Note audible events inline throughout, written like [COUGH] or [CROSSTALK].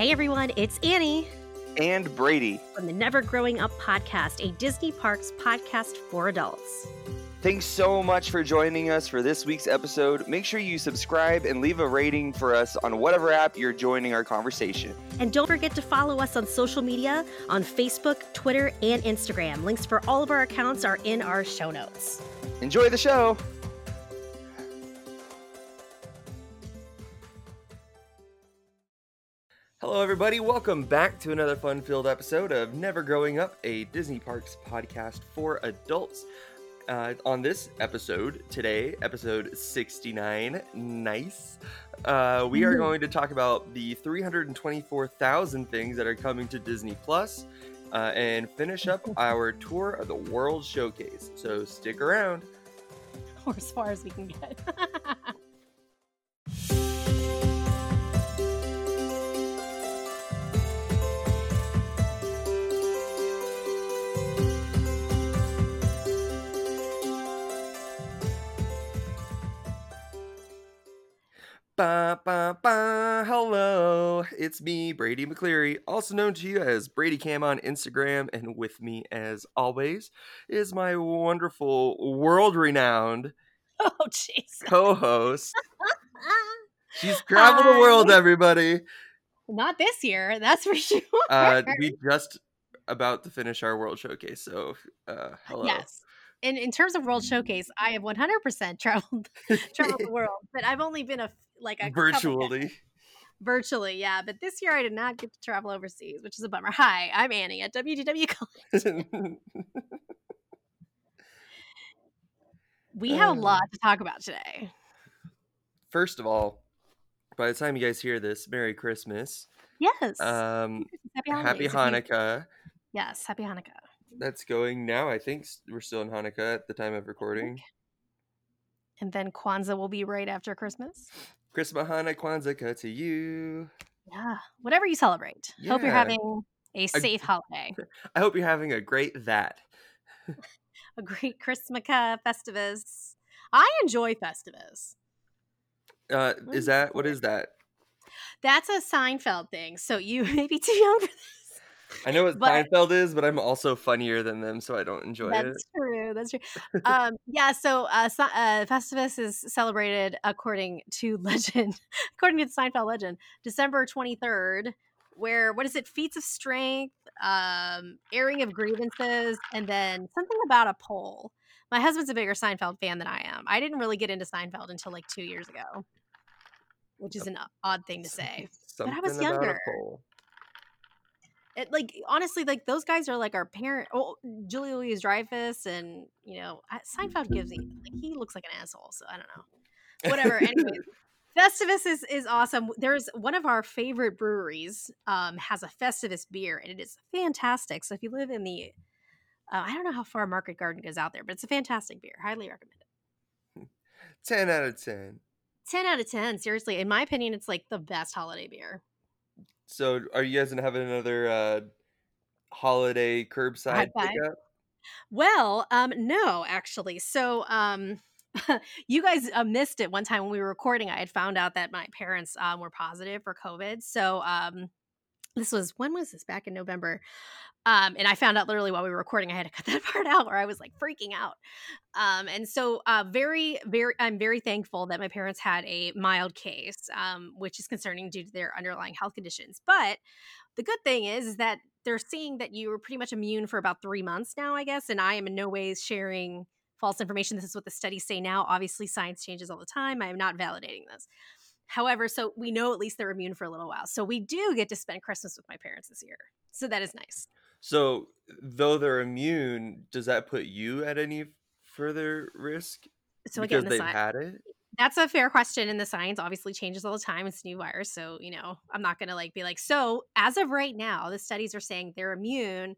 Hey everyone, it's Annie and Brady from the Never Growing Up podcast, a Disney Parks podcast for adults. Thanks so much for joining us for this week's episode. Make sure you subscribe and leave a rating for us on whatever app you're joining our conversation. And don't forget to follow us on social media on Facebook, Twitter, and Instagram. Links for all of our accounts are in our show notes. Enjoy the show. Hello, everybody. Welcome back to another fun filled episode of Never Growing Up, a Disney Parks podcast for adults. Uh, on this episode today, episode 69, nice, uh, we are going to talk about the 324,000 things that are coming to Disney Plus, uh, and finish up [LAUGHS] our tour of the World Showcase. So stick around. Or as far as we can get. [LAUGHS] Ba, ba, ba. Hello, it's me, Brady McCleary, also known to you as Brady Cam on Instagram, and with me, as always, is my wonderful, world-renowned oh, jeez, co-host. She's [LAUGHS] traveled the world, everybody. Not this year, that's for [LAUGHS] sure. Uh, we just about to finish our World Showcase, so uh, hello. Yes. In, in terms of World Showcase, I have 100% traveled [LAUGHS] traveled the world, but I've only been a like a virtually. Virtually, yeah. But this year I did not get to travel overseas, which is a bummer. Hi, I'm Annie at WDW College. [LAUGHS] we have a lot to talk about today. First of all, by the time you guys hear this, Merry Christmas. Yes. Um, happy, happy Hanukkah. Yes, happy Hanukkah. That's going now. I think we're still in Hanukkah at the time of recording. And then Kwanzaa will be right after Christmas. Christmas, Hanukkah, Kwanzaa to you. Yeah, whatever you celebrate. Yeah. Hope you're having a safe a, holiday. [LAUGHS] I hope you're having a great that. [LAUGHS] [LAUGHS] a great Christmas Festivus. I enjoy Festivus. Uh, is that what is that? That's a Seinfeld thing. So you may be too young for this. I know what but, Seinfeld is, but I'm also funnier than them, so I don't enjoy that's it. That's true. That's true. [LAUGHS] um, yeah. So uh, uh, Festivus is celebrated according to [LAUGHS] legend, according to the Seinfeld legend, December 23rd. Where what is it? Feats of strength, um, airing of grievances, and then something about a poll. My husband's a bigger Seinfeld fan than I am. I didn't really get into Seinfeld until like two years ago, which is an odd thing to say. Something but I was younger it, like honestly, like those guys are like our parent. Oh, Julia Louise Dreyfus, and you know Seinfeld gives me like he looks like an asshole. So I don't know. Whatever. Anyway, [LAUGHS] Festivus is is awesome. There's one of our favorite breweries um, has a Festivus beer, and it is fantastic. So if you live in the, uh, I don't know how far Market Garden goes out there, but it's a fantastic beer. Highly recommend it. [LAUGHS] Ten out of ten. 10 out of 10 seriously in my opinion it's like the best holiday beer so, are you guys gonna have another uh, holiday curbside pickup? Well, um, no, actually. So, um, [LAUGHS] you guys uh, missed it one time when we were recording. I had found out that my parents um, were positive for COVID. So, um, this was when was this? Back in November. Um, and I found out literally while we were recording, I had to cut [LAUGHS] that part out, where I was like freaking out. Um, and so, uh, very, very, I'm very thankful that my parents had a mild case, um, which is concerning due to their underlying health conditions. But the good thing is, is that they're seeing that you were pretty much immune for about three months now, I guess. And I am in no ways sharing false information. This is what the studies say now. Obviously, science changes all the time. I am not validating this. However, so we know at least they're immune for a little while. So we do get to spend Christmas with my parents this year. So that is nice. So, though they're immune, does that put you at any further risk? So again, because they've sci- had it. That's a fair question, and the science obviously changes all the time. It's new virus, so you know I'm not going to like be like. So as of right now, the studies are saying they're immune,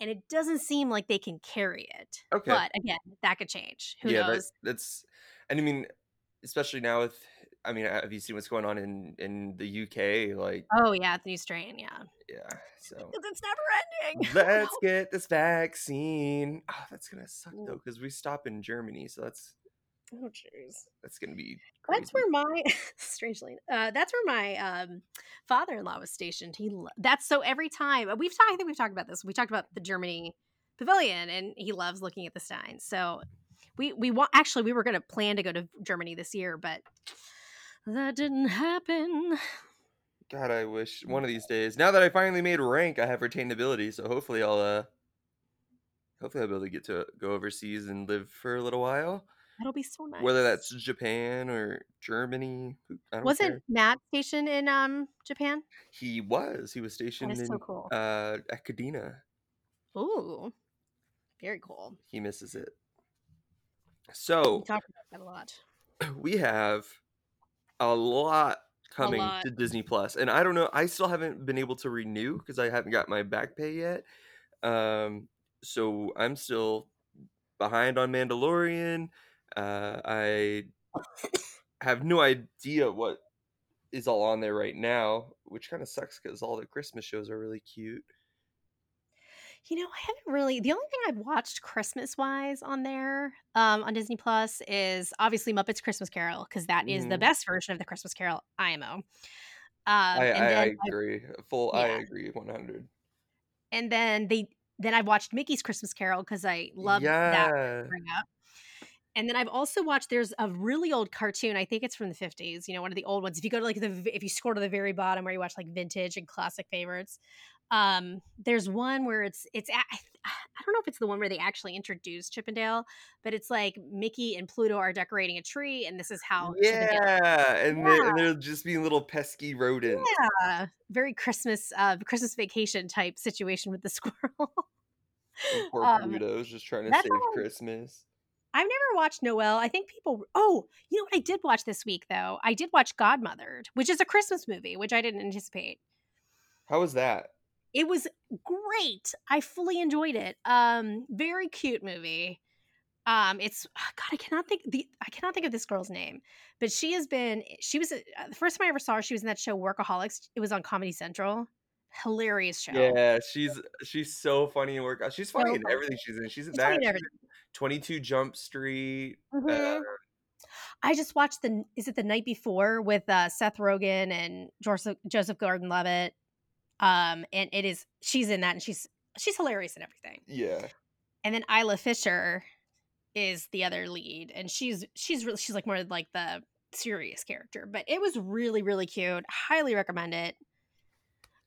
and it doesn't seem like they can carry it. Okay, but again, that could change. Who yeah, knows? That, that's, and I mean, especially now with I mean, have you seen what's going on in in the UK? Like, oh yeah, the new strain, yeah, yeah. So because it's never ending. [LAUGHS] Let's get this vaccine. Oh, that's gonna suck though, because we stop in Germany, so that's Oh jeez. That's gonna be That's where my [LAUGHS] strangely, uh, that's where my um, father-in-law was stationed. He that's so every time we've talked. I think we've talked about this. We talked about the Germany pavilion, and he loves looking at the steins. So we we want actually we were going to plan to go to Germany this year, but that didn't happen. God, I wish one of these days. Now that I finally made rank, I have retained ability, so hopefully I'll uh hopefully I'll be able to get to go overseas and live for a little while. That'll be so nice. Whether that's Japan or Germany, I don't wasn't care. Matt stationed in um Japan? He was. He was stationed in so cool. uh Acadina. Ooh, very cool. He misses it. So We So talked about that a lot. [CLEARS THROAT] we have a lot coming lot. to Disney Plus, and I don't know. I still haven't been able to renew because I haven't got my back pay yet. Um, so I'm still behind on Mandalorian. Uh, I have no idea what is all on there right now, which kind of sucks because all the Christmas shows are really cute. You know, I haven't really. The only thing I've watched Christmas wise on there, um, on Disney Plus is obviously Muppets Christmas Carol because that is the Mhm. best version of the Christmas Carol IMO. Um, I, and I, I I- agree. Full. I Yeah. agree. One hundred. and then they then I've watched Mickey's Christmas Carol because I loved that Yeah. growing up. And then I've also watched. There's a really old cartoon. I think it's from the 50s. You know, one of the old ones. If you go to like the if you scroll to the very bottom where you watch like vintage and classic favorites, um, there's one where it's it's I, I don't know if it's the one where they actually introduced Chip 'n' Dale, but it's like Mickey and Pluto are decorating a tree, and this is how Yeah, and, Yeah. and they'll just be little pesky rodents. Yeah, very Christmas, uh, Christmas vacation type situation with the [LAUGHS] squirrel. Poor Um, Pluto's just trying to save all- Christmas. I've never watched Noelle. I think people. Oh, you know what I did watch this week though? I did watch Godmothered, which is a Christmas movie, which I didn't anticipate. How was that? It was great. I fully enjoyed it. Um, very cute movie. Um, it's God. I cannot think the. I cannot think of this girl's name, but she has been. She was uh, the first time I ever saw her. She was in that show Workaholics. It was on Comedy Central. Hilarious show. Yeah, she's she's so funny in work. She's funny So in funny. everything she's in. She's in She's that. in She's in Twenty Two Jump Street. Mhm. Uh, I just watched the is it the night before with uh, Seth Rogen and Joseph Joseph Gordon-Levitt. Um, and it is she's in that and she's she's hilarious and everything. yeah, And then Isla Fisher is the other lead, and she's she's really she's like more like the serious character. But it was really really cute. Highly recommend it.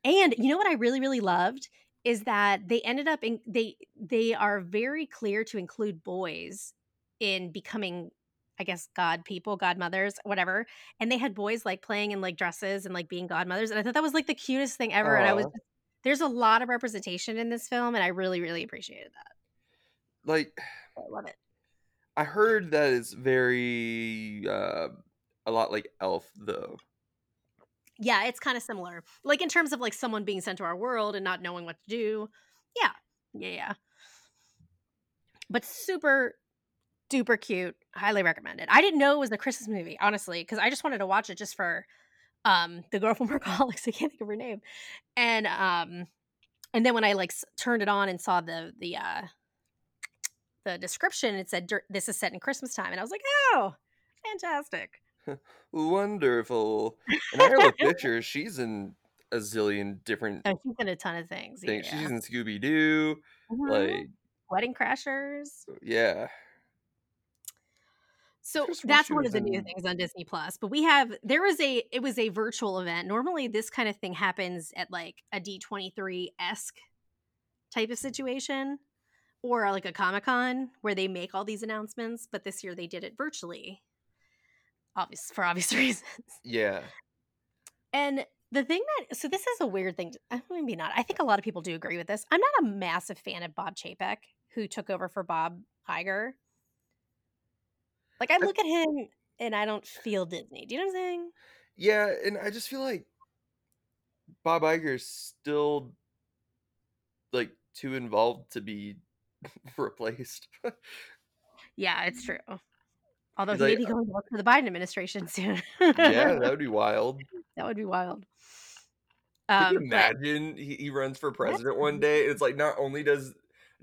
And you know what I really really loved is that they ended up in they they are very clear to include boys in becoming I guess god people, godmothers, whatever. And they had boys like playing in like dresses and like being godmothers. And I thought that was like the cutest thing ever. And I was there's a lot of representation in this film, and I really, really appreciated that. like I love it. I heard that it's very uh, a lot like Elf though. Yeah, it's kind of similar. Like in terms of like someone being sent to our world and not knowing what to do. Yeah. Yeah, yeah. But super duper cute. Highly recommended. I didn't know it was a Christmas movie, honestly, because I just wanted to watch it just for um the girl [LAUGHS] from Workaholics. I can't think of her name. And um and then when I like s- turned it on and saw the the uh the description, it said this is set in Christmas time, and I was like, oh, fantastic. Wonderful. And Isla [LAUGHS] Fisher, she's in a zillion different Oh, she's in a ton of things. Yeah. She's in Scooby Doo. Mhm. Like, Wedding Crashers. yeah. So that's one of the new things on Disney Plus. But we have there was a it was a virtual event. Normally this kind of thing happens at like a D23 esque type of situation or like a Comic Con where they make all these announcements. But this year they did it virtually. Obvious for obvious [LAUGHS] reasons. Yeah. And the thing that so this is a weird thing. To, uh, maybe not. I think a lot of people do agree with this. I'm not a massive fan of Bob Chapek, who took over for Bob Iger. Like I look at him and I don't feel Disney. Do you know what I'm saying? Yeah, and I just feel like Bob Iger's still like too involved to be [LAUGHS] replaced. Yeah, it's true. Although He's he may like, be going to work for the Biden administration soon. yeah, that would be [LAUGHS] wild. that would be wild. Um, you but- imagine he, he runs for president one day? It's like not only does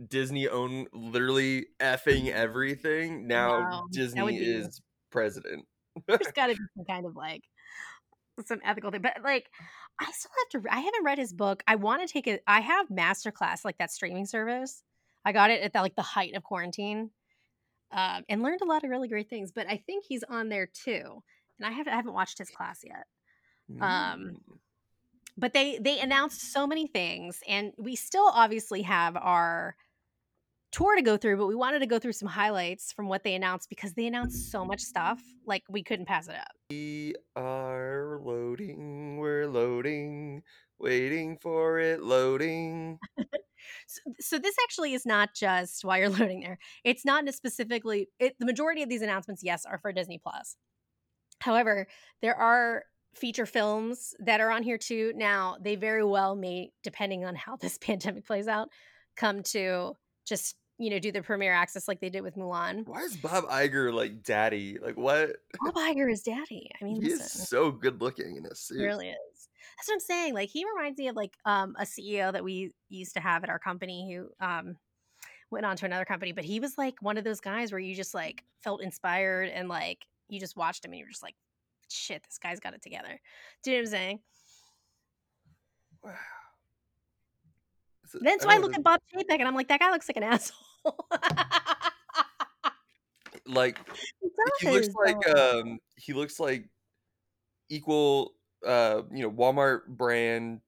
Disney own literally effing everything. Now Wow, Disney be is president. there's [LAUGHS] gotta be some kind of like some ethical thing. But like I still have to I haven't read his book. I want to take it. I have Masterclass, like that streaming service. I got it at the, like the height of quarantine. Um, and learned a lot of really great things, but I think he's on there too. And I haven't I haven't watched his class yet. Um, Mm. but they they announced so many things and we still obviously have our tour to go through but we wanted to go through some highlights from what they announced because they announced so much stuff like we couldn't pass it up. We are loading, we're loading, waiting for it loading. [LAUGHS] so, so this actually is not just while you're [LAUGHS] loading there it's not specifically it, the majority of these announcements yes are for disney plus. However there are feature films that are on here too. Now they very well may depending on how this [LAUGHS] pandemic plays out come to just you know do the premiere access like they did with mulan Why is Bob Iger like daddy? Like what? bob Iger is daddy i mean He is so good looking in a he suit. really is that's what i'm saying like he reminds me of like um a ceo that we used to have at our company who um went on to another company but he was like one of those guys where you just like felt inspired and like you just watched him and you were just like shit this guy's got it together do you know what i'm saying Wow. It- then so I i look know, at bob chapek and i'm like that guy looks like an [LAUGHS] asshole like he looks like um he looks like equal uh you know Walmart brand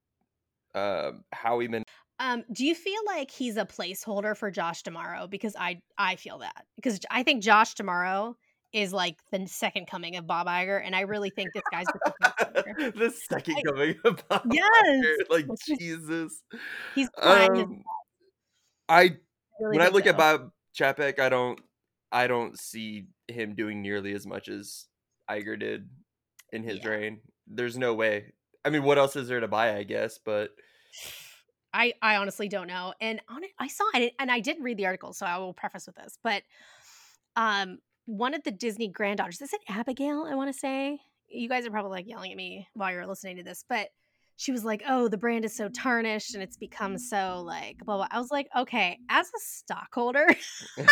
um Howie Man Um, do you feel like he's a placeholder for Josh D'Amaro? Because I I feel that. Because I think Josh D'Amaro is like the second coming of Bob Iger, and I really think this guy's the second coming of [LAUGHS] Bob Yes, Iger, like [LAUGHS] Jesus. he's Um, I really when I look at. Bob Chapek, I don't I don't see him doing nearly as much as Iger did in his Yeah. reign. There's no way. I mean, what else is there to buy? I guess, but I I honestly don't know. And on it, I saw it, and I did read the article, so I will preface with this. But um, one of the Disney granddaughters, is it Abigail? I want to say. You guys are probably like yelling at me while you're listening to this, but she was like, "Oh, the brand is so tarnished, and it's become so like blah blah." I was like, "Okay, as a stockholder, [LAUGHS] as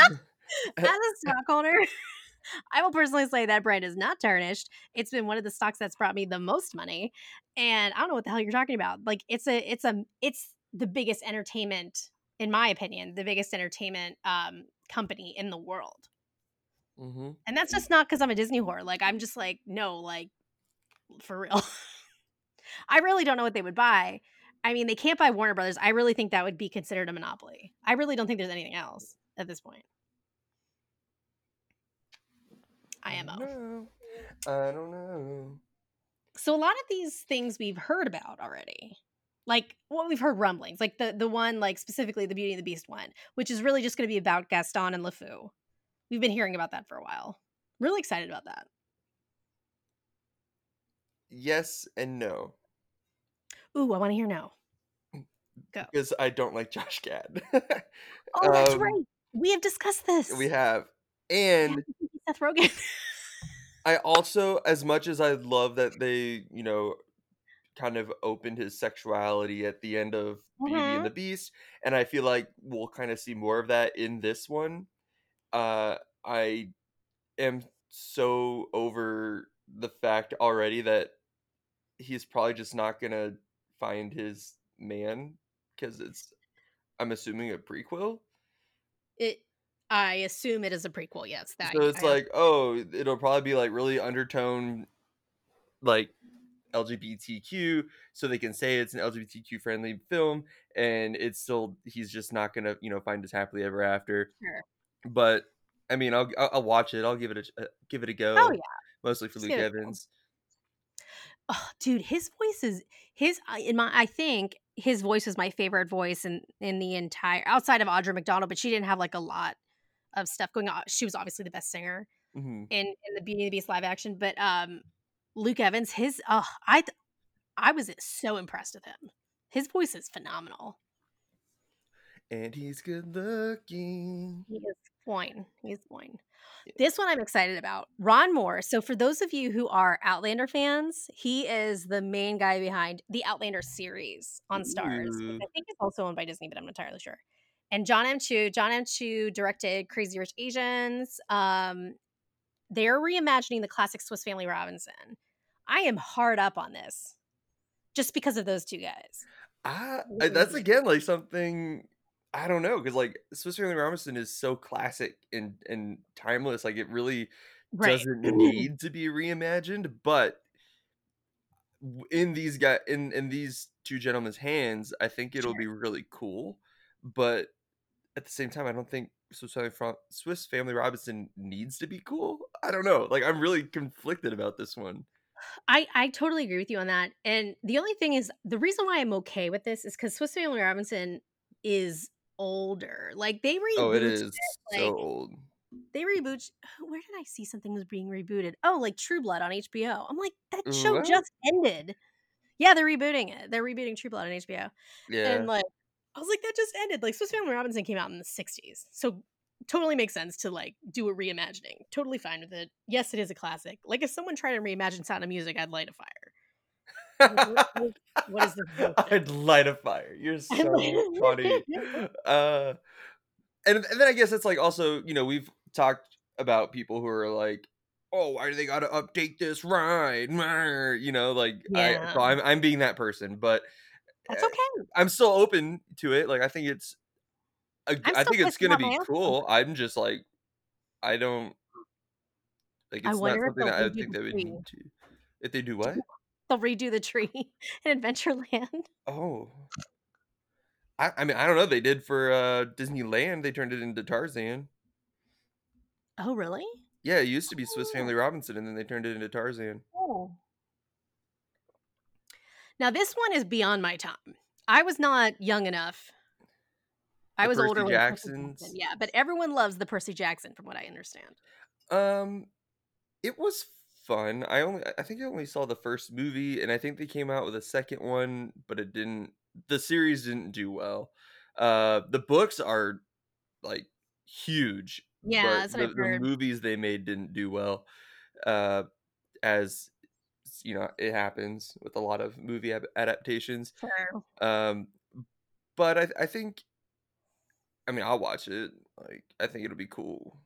a stockholder." [LAUGHS] I will personally say that brand is not tarnished. It's been one of the stocks that's brought me the most money, and I don't know what the hell you're talking about. Like it's a, it's a, it's the biggest entertainment, in my opinion, the biggest entertainment um, company in the world. hmm And that's just not because I'm a Disney whore. Like I'm just like, no, like for real. [LAUGHS] I really don't know what they would buy. I mean, they can't buy Warner Brothers. I really think that would be considered a monopoly. I really don't think there's anything else at this point. IMO. I don't know. So a lot of these things we've heard about already. Like well, we've heard rumblings, like the the one like specifically the Beauty and the Beast one, which is really just going to be about Gaston and LeFou. We've been hearing about that for a while. Really excited about that. Yes and no, Ooh, I want to hear no. Go. because I don't like Josh Gad. [LAUGHS] Oh, that's Um, right. We have discussed this. we have, and Seth Rogen. [LAUGHS] I also, as much as I love that they, you know, kind of opened his sexuality at the end of Beauty Mhm. and the Beast, and I feel like we'll kind of see more of that in this one. Uh, I am so over the fact already that he's probably just not gonna find his man because it's, I'm assuming a prequel. it. I assume it is a prequel. Yes, that. so it's I- like oh it'll probably be like really undertone like lgbtq so they can say it's an lgbtq friendly film and it's still he's just not gonna you know find his happily ever after Sure. but i mean i'll i'll I'll watch it i'll give it a uh, give it a go Oh, yeah. mostly for luke evans oh, dude, his voice is his I- in my. I think his voice was my favorite voice in in the entire outside of Audra McDonald, but she didn't have like a lot of stuff going on. She was obviously the best singer Mhm. in in the Beauty and the Beast live action, but um, Luke Evans, his oh, I I was so impressed with him. His voice is phenomenal. and he's good looking He is fine. He's. Yeah. This one I'm excited about. Ron Moore. So for those of you who are Outlander fans, he is the main guy behind the Outlander series on Starz. Ooh. I think it's also owned by Disney, but I'm not entirely sure. and John M. Chu. John M. Chu directed Crazy Rich Asians. Um, they're reimagining the classic Swiss Family Robinson. I am hard up on this, just because of those two guys. I that's again like something I don't know because like Swiss Family Robinson is so classic and and timeless. Like it really Right. doesn't [CLEARS THROAT] need to be reimagined, but in these guy in in these two gentlemen's hands, I think it'll be really cool. But at the same time, I don't think Swiss Family Swiss Family Robinson needs to be cool. I don't know. Like I'm really conflicted about this one. I I totally agree with you on that. And the only thing is, the reason why I'm okay with this is because Swiss Family Robinson is older. Like they rebooted. Oh, it is like- so old. They reboot. [SIGHS] Where did I see something was being rebooted? Oh, like True Blood on HBO. I'm like, that show What? just ended. Yeah, they're rebooting it. They're rebooting True Blood on HBO. Yeah. And like, I was like, that just ended. Like, Swiss Family Robinson came out in the 60s. So totally makes sense to like do a reimagining. Totally fine with it. Yes, it is a classic. Like, if someone tried to reimagine Sound of Music, I'd light a fire. What- is bullshit? [LAUGHS] I'd light a fire. You're [LAUGHS] so funny. Uh, and, and then I guess it's like also, you know, we've talked about people who are like, oh, why do they got to update this ride? You know, like, I, so I'm I'm being that person, but That's uh, okay. I'm still open to it. Like, I think it's, I think it's gonna be cool. I'm just like, I don't, like, I it's not something I think the they would need to. If they do what? They'll redo the tree [LAUGHS] in Adventureland. Oh. I, I mean, I don't know. They did for uh, Disneyland. They turned it into Tarzan. Oh, really? Yeah, it used to be Swiss Oh. Family Robinson, and then they turned it into Tarzan. Oh. Now this one is beyond my time. I was not young enough. I was Percy older Jacksons? Jackson- Yeah, but everyone loves the Percy Jackson, from what I understand. Um, it was fun. I only, I think I only saw the first movie, and I think they came out with a second one, but it didn't. The series didn't do well. Uh, the books are like huge. Yeah, but that's what the, I've the movies they made didn't do well. Uh, as you know, it happens with a lot of movie adaptations. Sure. Um, but I, I think, I mean, I'll watch it. Like, I think it'll be cool.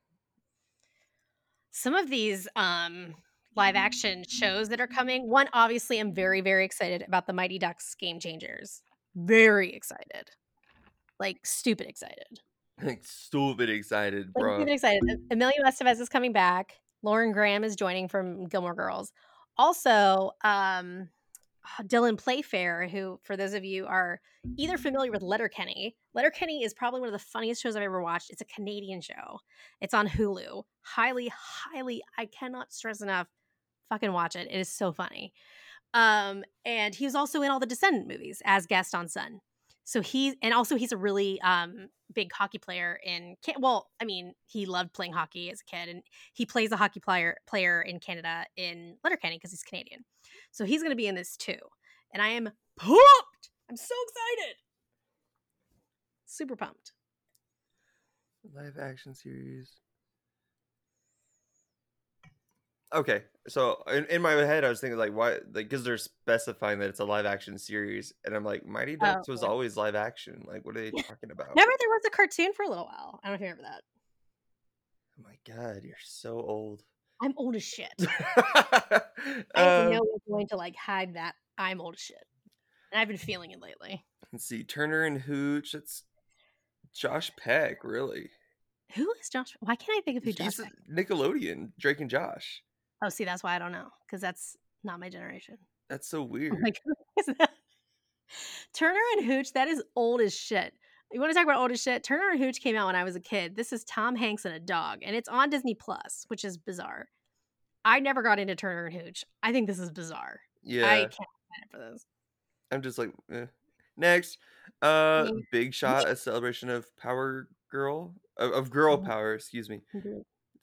Some of these um live action shows that are coming. One, obviously, I'm very, very excited about the Mighty Ducks Game Changers. Very excited. Like stupid excited. Like, stupid excited, Like, bro. stupid excited. Emilio Estevez is coming back. Lauren Graham is joining from Gilmore Girls. Also, um, Dylan Playfair, who, for those of you are either familiar with Letterkenny, Letterkenny is probably one of the funniest shows I've ever watched. It's a Canadian show. It's on Hulu. Highly, highly, I cannot stress enough. Fucking watch it. It is so funny. Um, and he was also in all the Descendant movies as Gaston Son. So he and also he's a really um big hockey player in well, I mean, he loved playing hockey as a kid and he plays a hockey player player in Canada in Letterkenny because he's Canadian. So he's going to be in this too. And I am pumped. I'm so excited. Super pumped. Live action series. Okay, so in, in my head, I was thinking like, why? Like, because they're specifying that it's a live action series, and I'm like, Mighty Ducks was always live action. Like, what are they talking about? Remember there was a cartoon for a little while. I don't know if you remember that. Oh my god, you're so old. I'm old as shit. [LAUGHS] [LAUGHS] I Um, no way going to like hide that I'm old as shit. And I've been feeling it lately. let's see, Turner and Hooch. That's Josh Peck, really. Who is Josh? Why can't I think of who Josh He's Peck? Nickelodeon, Drake and Josh. Oh, see, that's why I don't know because that's not my generation. That's so weird. like, who is that? Turner and Hooch, that is old as shit. You want to talk about old as shit? Turner and Hooch came out when I was a kid. This is Tom Hanks and a dog, and it's on Disney Plus, which is bizarre. I never got into Turner and Hooch. I think this is bizarre. yeah, I can't up for this. I'm just like, eh. next, uh, Big Shot, a celebration of Power Girl, of, of girl Mhm. power. Excuse me.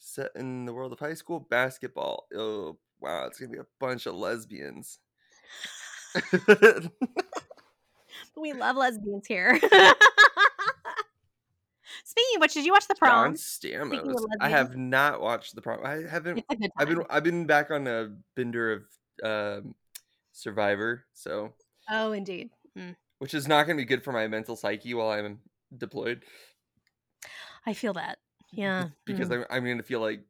Set in the world of high school basketball. Oh wow, it's gonna be a bunch of lesbians. [LAUGHS] [LAUGHS] We love lesbians here. [LAUGHS] Speaking of which, did you watch the John prom? Of Stamos. I have not watched the prom. I haven't. It's a good I've been. I've been back on a bender of um, Survivor, so Oh, indeed. Mm. which is not going to be good for my mental psyche while I'm deployed. I feel that. Yeah. [LAUGHS] because mm. I'm, I'm gonna feel like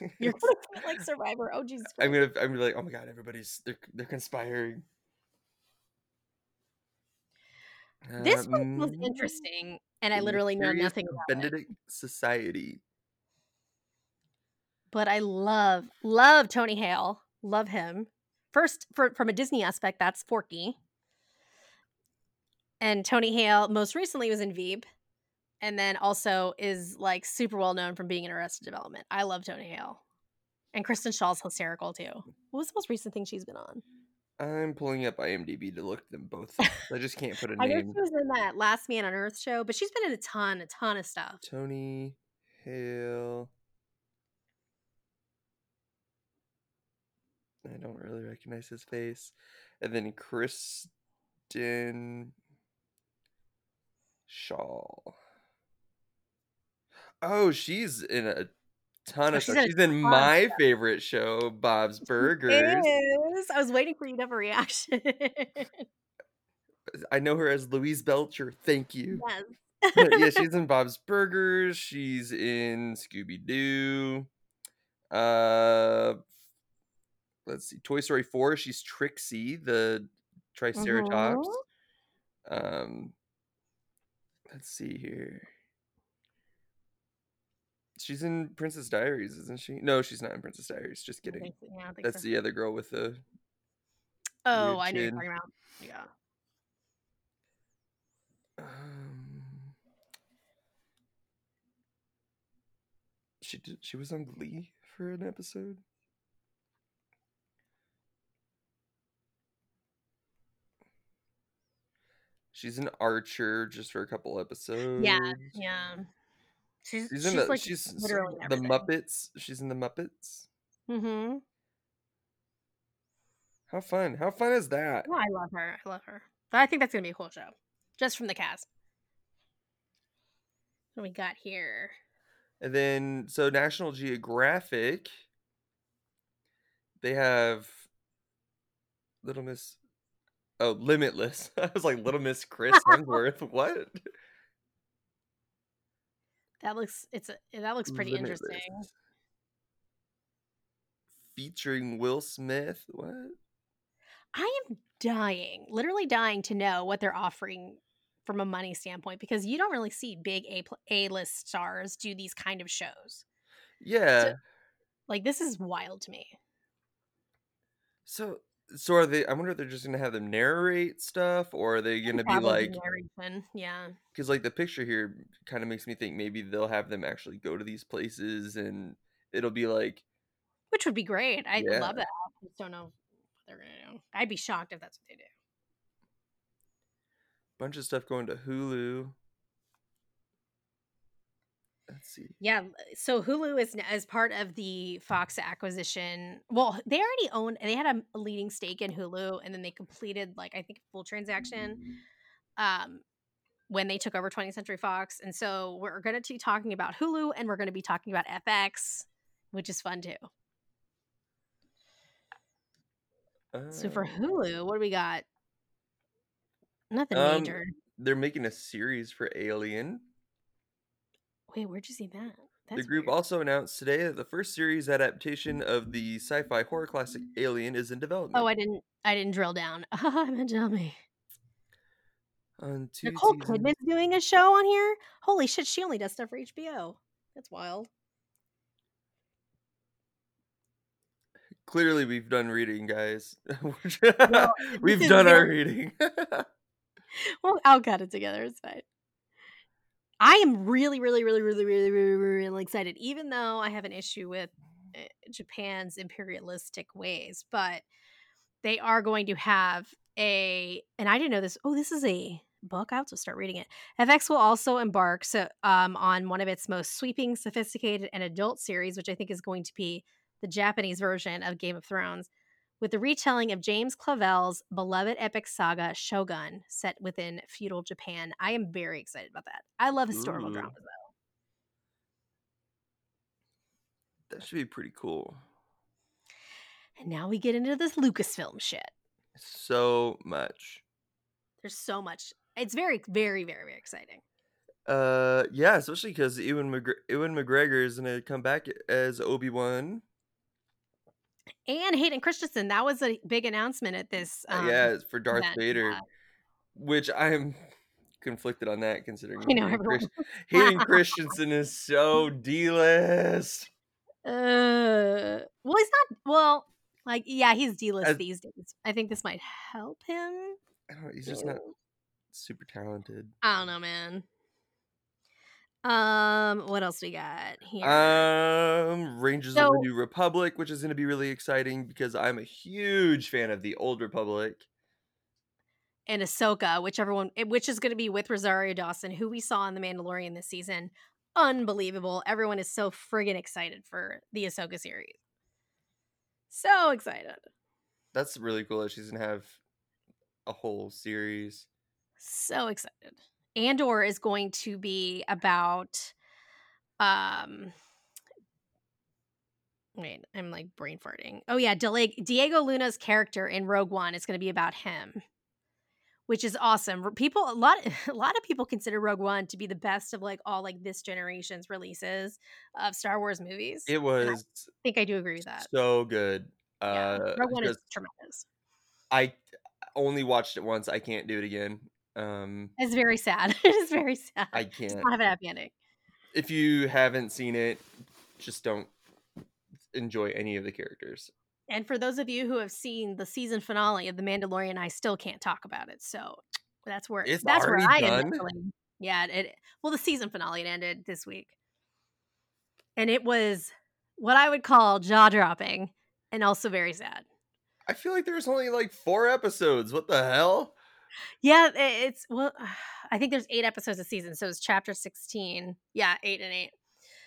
[LAUGHS] You're like Survivor. Oh Jesus I'm gonna I'm gonna be like, oh my god, everybody's they're they're conspiring. This one was Um, interesting, and I literally know nothing about it. Benedict Society. But I love, love Tony Hale. Love him. First, for, from a Disney aspect, that's Forky. And Tony Hale most recently was in Veep. And then also is like super well known from being in Arrested Development. I love Tony Hale. And Kristen Schaal's hysterical too. What was the most recent thing she's been on? I'm pulling up IMDb to look them both. I just can't put a [LAUGHS] I name. I know she was in that Last Man on Earth show, but she's been in a ton, a ton of stuff. Tony Hale. I don't really recognize his face. And then Kristen Shaw. Oh, she's in a ton Oh, of she's stuff. in She's in my favorite show, Bob's Burgers. I was waiting for you to have a reaction. I know her as Louise Belcher. Thank you. yes. yeah, [LAUGHS] she's in Bob's Burgers. She's in Scooby Doo. Uh, let's see, Toy Story Four. She's Trixie, the Triceratops. Mhm. Um, let's see here. She's in Princess Diaries, isn't she? No, she's not in Princess Diaries. Just kidding. so, yeah, That's so. the other girl with the. Oh, I know you're talking about. Yeah. Um, she did. She was on Glee for an episode. She's an archer just for a couple episodes. Yeah, yeah. She's She's she's, in the like she's literally the everything. Muppets. She's in the Muppets. Mm-hmm. How fun! How fun is that? I love her. I love her. But I think that's gonna be a cool show, just from the cast. What we got here? And then so National Geographic, they have Little Miss. Oh, Limitless. [LAUGHS] I was like Little Miss Chris [LAUGHS] Hemsworth. what? That looks it's a that looks pretty Limitless. interesting. Featuring Will Smith. What? I am dying, literally dying to know what they're offering from a money standpoint because you don't really see big A A list stars do these kind of shows. Yeah. Like this is wild to me. So so are they? I wonder if they're just gonna have them narrate stuff, or are they gonna be like? narration. Yeah. Because like the picture here kind of makes me think maybe they'll have them actually go to these places, and it'll be like Which would be great. I Yeah. love that. I just don't know what they're gonna do. I'd be shocked if that's what they do. bunch of stuff going to Hulu. Let's see. Yeah, so Hulu is as part of the Fox acquisition. Well, they already owned. and They had a leading stake in Hulu, and then they completed like I think a full transaction um, when they took over 20th Century Fox. And so we're going to be talking about Hulu, and we're going to be talking about FX, which is fun too. So for Uh, Hulu, what do we got? Nothing Um, major. they're making a series for Alien. Wait, where'd you see that? the group weird. also announced today that the first series adaptation of the sci-fi horror classic mm. Alien is in oh, development. Oh, I didn't. I didn't drill down. I meant tell me. on two Nicole seasons. Kidman's doing a show on here. Holy shit, she only does stuff for HBO. That's wild. Clearly, we've done reading, guys. [LAUGHS] We've done our reading. [LAUGHS] [LAUGHS] Well, I'll cut it together. It's fine. I am really, really, really, really, really, really, really excited, even though I have an issue with uh, Japan's imperialistic ways. But they are going to have a, and I didn't know this. Oh, this is a book. I have to start reading it. FX will also embark so, um, on one of its most sweeping, sophisticated, and adult series, which I think is going to be the Japanese version of Game of Thrones, with the retelling of James Clavell's beloved epic saga Shogun, set within feudal Japan. I am very excited about that. I love historical Ooh. dramas, though. that should be pretty cool. And now we get into this Lucasfilm shit. So much. There's so much. It's very, very, very, very exciting. Uh, yeah, especially because Ewan, McGre- Ewan McGregor is gonna come back as Obi Wan. And Hayden Christensen, that was a big announcement at this. Um, yeah, for Darth event, Vader, yeah. which I'm conflicted on that considering I know, Hayden, [LAUGHS] Hayden [LAUGHS] Christensen is so D list. Uh, well, he's not. Well, like, yeah, he's D list As- these days. I think this might help him. I don't know, he's just not super talented. I don't know, man. Um, what else we got here? Um, Rangers of the New Republic, which is going to be really exciting because I'm a huge fan of the Old Republic. and Ahsoka, which everyone, eh, which is going to be with Rosario Dawson, who we saw in The Mandalorian this season. Unbelievable! Everyone is so friggin' excited for the Ahsoka series. So excited, That's really cool that she's going to have a whole series. so excited. Andor is going to be about, um, wait, I'm like brain farting. Oh yeah, Dele- Diego Luna's character in Rogue One is going to be about him. which is awesome. People a lot [LAUGHS] a lot of people consider Rogue One to be the best of like all like this generation's releases of Star Wars movies. It And was I think I do agree with that. so good. yeah. Uh, Rogue One is tremendous. I only watched it once. I can't do it again. Um, It's very sad. [LAUGHS] it is very sad. I can't. not have a happy ending. If you haven't seen it, just don't enjoy any of the characters. And for those of you who have seen the season finale of The Mandalorian, I still can't talk about it. So that's where It's that's where I already am. Yeah, it well the season finale it ended this week. And it was what I would call jaw dropping and also very sad. I feel like there's only like four episodes. What the hell? Yeah, it's well [SIGHS] I think there's 8 episodes a season, so it's chapter 16. Yeah, 8 and 8.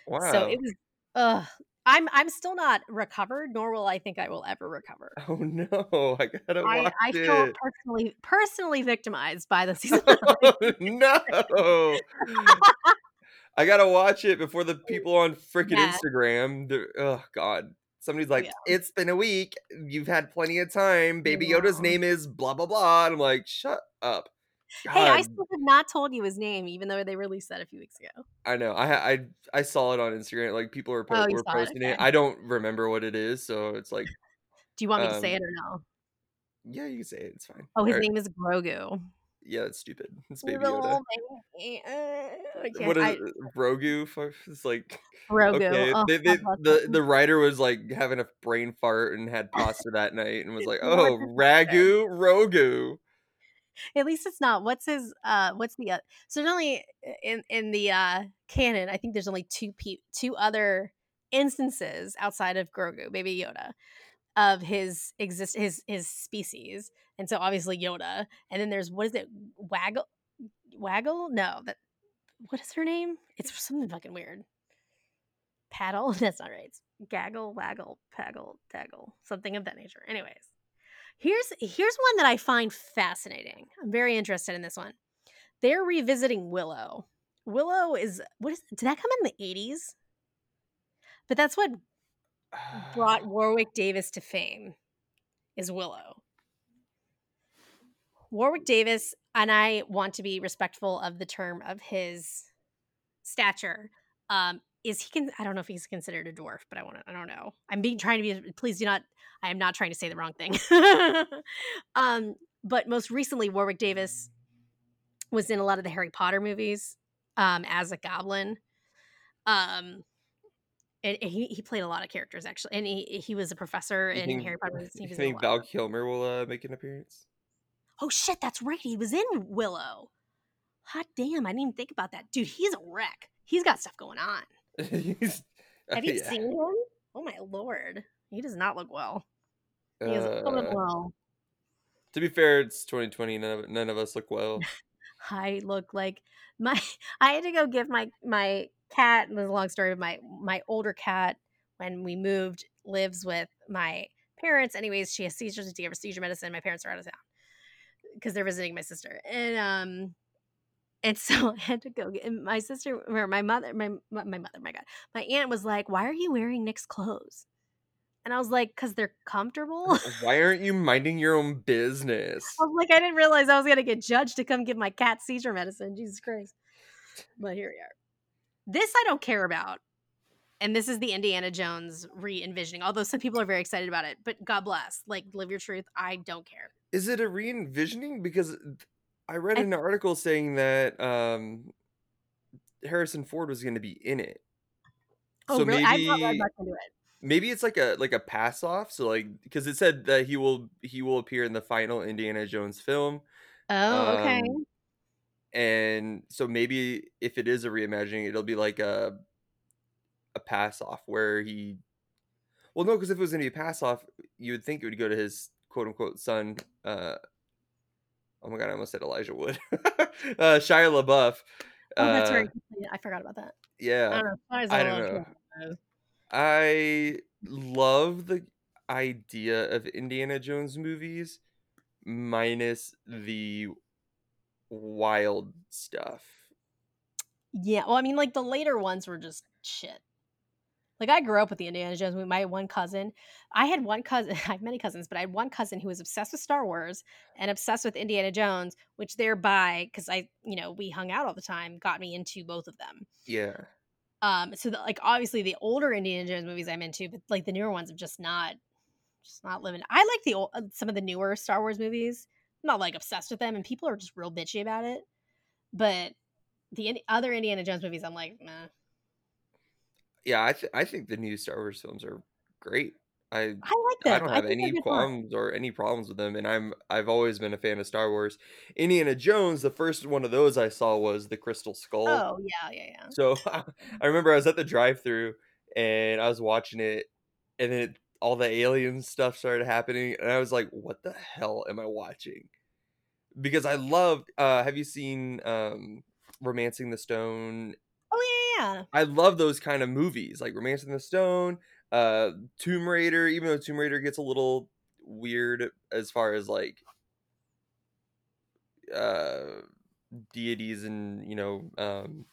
Wow. So it was uh I'm I'm still not recovered, nor will I think I will ever recover. oh no, I gotta I, watch I feel it. personally personally victimized by the [LAUGHS] season. Oh, [LAUGHS] no. [LAUGHS] I gotta watch it before the people on freaking Yeah. Instagram. they're- Oh God. Somebody's like, Yeah. it's been a week. You've had plenty of time. Baby Yoda's name is blah blah blah. And I'm like, shut up. Hey, I still have not told you his name, even though they released that a few weeks ago. I know. I I I saw it on Instagram. Like people were, po- Oh, were saw it, posting it. I don't remember what it is, so it's like, Do you want me to say Um, it or no? yeah, you can say it. It's fine. Oh, his Or- name is Grogu. Yeah, it's stupid. [LAUGHS] It's Baby Yoda. baby- uh, What is I- it? Grogu? It's like Grogu. okay. Oh, they, they, the the writer was like having a brain fart and had [LAUGHS] pasta that night and was like, oh, did he say? ragu, rogu. At least it's not. What's his? Uh, what's the? Uh, so there's only in in the uh canon. I think there's only two pe- two other instances outside of Grogu, Baby Yoda, of his exist his his species, and so obviously Yoda. And then there's what is it? Waggle, Waggle? No, that what is her name? It's something fucking weird. Paddle? [LAUGHS] That's not right. It's gaggle, waggle, paggle, daggle, something of that nature. Anyways, here's here's one that I find fascinating. I'm very interested in this one. They're revisiting Willow. Willow is what is did that come in the 80s? But that's what brought [SIGHS] Warwick Davis to fame is Willow. Warwick Davis, and I want to be respectful of the term of his stature. Um, is he? can I don't know if he's considered a dwarf, but I want to. I don't know. I'm being trying to be. Please do not. I am not trying to say the wrong thing. [LAUGHS] um, but most recently, Warwick Davis was in a lot of the Harry Potter movies um, as a goblin. Um, and and he, he played a lot of characters actually, and he he was a professor You in think, Harry Potter. you was in a think. Val Kilmer will uh, make an appearance? Oh shit, that's right. He was in Willow. Hot damn, I didn't even think about that. Dude, he's a wreck. He's got stuff going on. [LAUGHS] Have [LAUGHS] you yeah. seen him? Oh my lord. He does not look well. He does not look Uh, well. to be fair, it's 2020. None of, none of us look well. [LAUGHS] I look like my I had to go give my my cat was a long story my my older cat when we moved lives with my parents anyways she has seizures and to give her seizure medicine my parents are out of town because they're visiting my sister and um and [LAUGHS] so I had to go get and my sister or my mother my my my mother my god my aunt was like why are you wearing Nick's clothes and I was like because they're comfortable Why aren't you minding your own business? I was like I didn't realize I was gonna get judged to come give my cat seizure medicine Jesus Christ but here we are. This I don't care about. And this is the Indiana Jones re envisioning, although some people are very excited about it. But God bless. Like, live your truth. I don't care. Is it a re envisioning? Because I read I- an article saying that um, Harrison Ford was going to be in it. Oh, so really? maybe I'm not read much into it. maybe it's like a like a pass off. So like because it said that he will he will appear in the final Indiana Jones film. Oh, okay. Um, and so maybe if it is a reimagining, it'll be like a a pass off where he. Well, no, because if it was going to be a pass off, you would think it would go to his quote unquote son. Uh, oh my god, I almost said Elijah Wood. [LAUGHS] uh, Shia LaBeouf. Oh, that's Uh, right. I forgot about that. I Yeah, don't know. Sorry, I don't know. I love the idea of Indiana Jones movies, minus the wild stuff. Yeah. Well, I mean, like the later ones were just shit. Like I grew up with the Indiana Jones movie. My one cousin, I had one cousin. [LAUGHS] I have many cousins, but I had one cousin who was obsessed with Star Wars and obsessed with Indiana Jones, which thereby, because I, you know, we hung out all the time, got me into both of them. Yeah, Um, so that like obviously the older Indiana Jones movies I'm into, but like the newer ones have just not, just not living. I like the old, uh, some of the newer Star Wars movies. I'm not like obsessed with them, and people are just real bitchy about it. But the other Indiana Jones movies, I'm like, nah. yeah. I th- I think the new Star Wars films are great. I I like them. I don't have they're any qualms or any problems with them, and I'm I've always been a fan of Star Wars. Indiana Jones, the first one of those I saw was the Crystal Skull. Oh yeah, yeah, yeah. So [LAUGHS] I remember I was at the drive-through and I was watching it, and then it, all the alien stuff started happening, and I was like, "What the hell am I watching?" Because I love. Uh, have you seen um, *Romancing the Stone*? Oh yeah, yeah. I love those kind of movies, like *Romancing the Stone*, uh, *Tomb Raider*. Even though *Tomb Raider* gets a little weird as far as like uh deities and you know um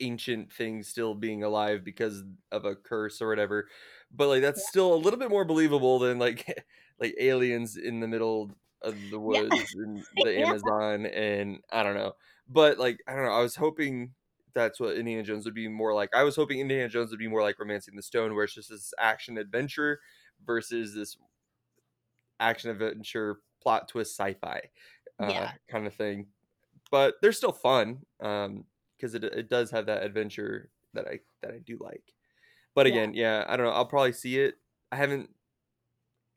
ancient things still being alive because of a curse or whatever but like that's Yeah. still a little bit more believable than like [LAUGHS] like aliens in the middle of the Yeah. woods in [LAUGHS] the Yeah. amazon and i don't know but like i don't know i was hoping that's what indiana jones would be more like i was hoping indiana jones would be more like romancing the stone where it's just this action adventure versus this action adventure plot twist sci-fi uh, Yeah. kind of thing but they're still fun um because it, it does have that adventure that i that i do like but again yeah i don't know i'll probably see it i haven't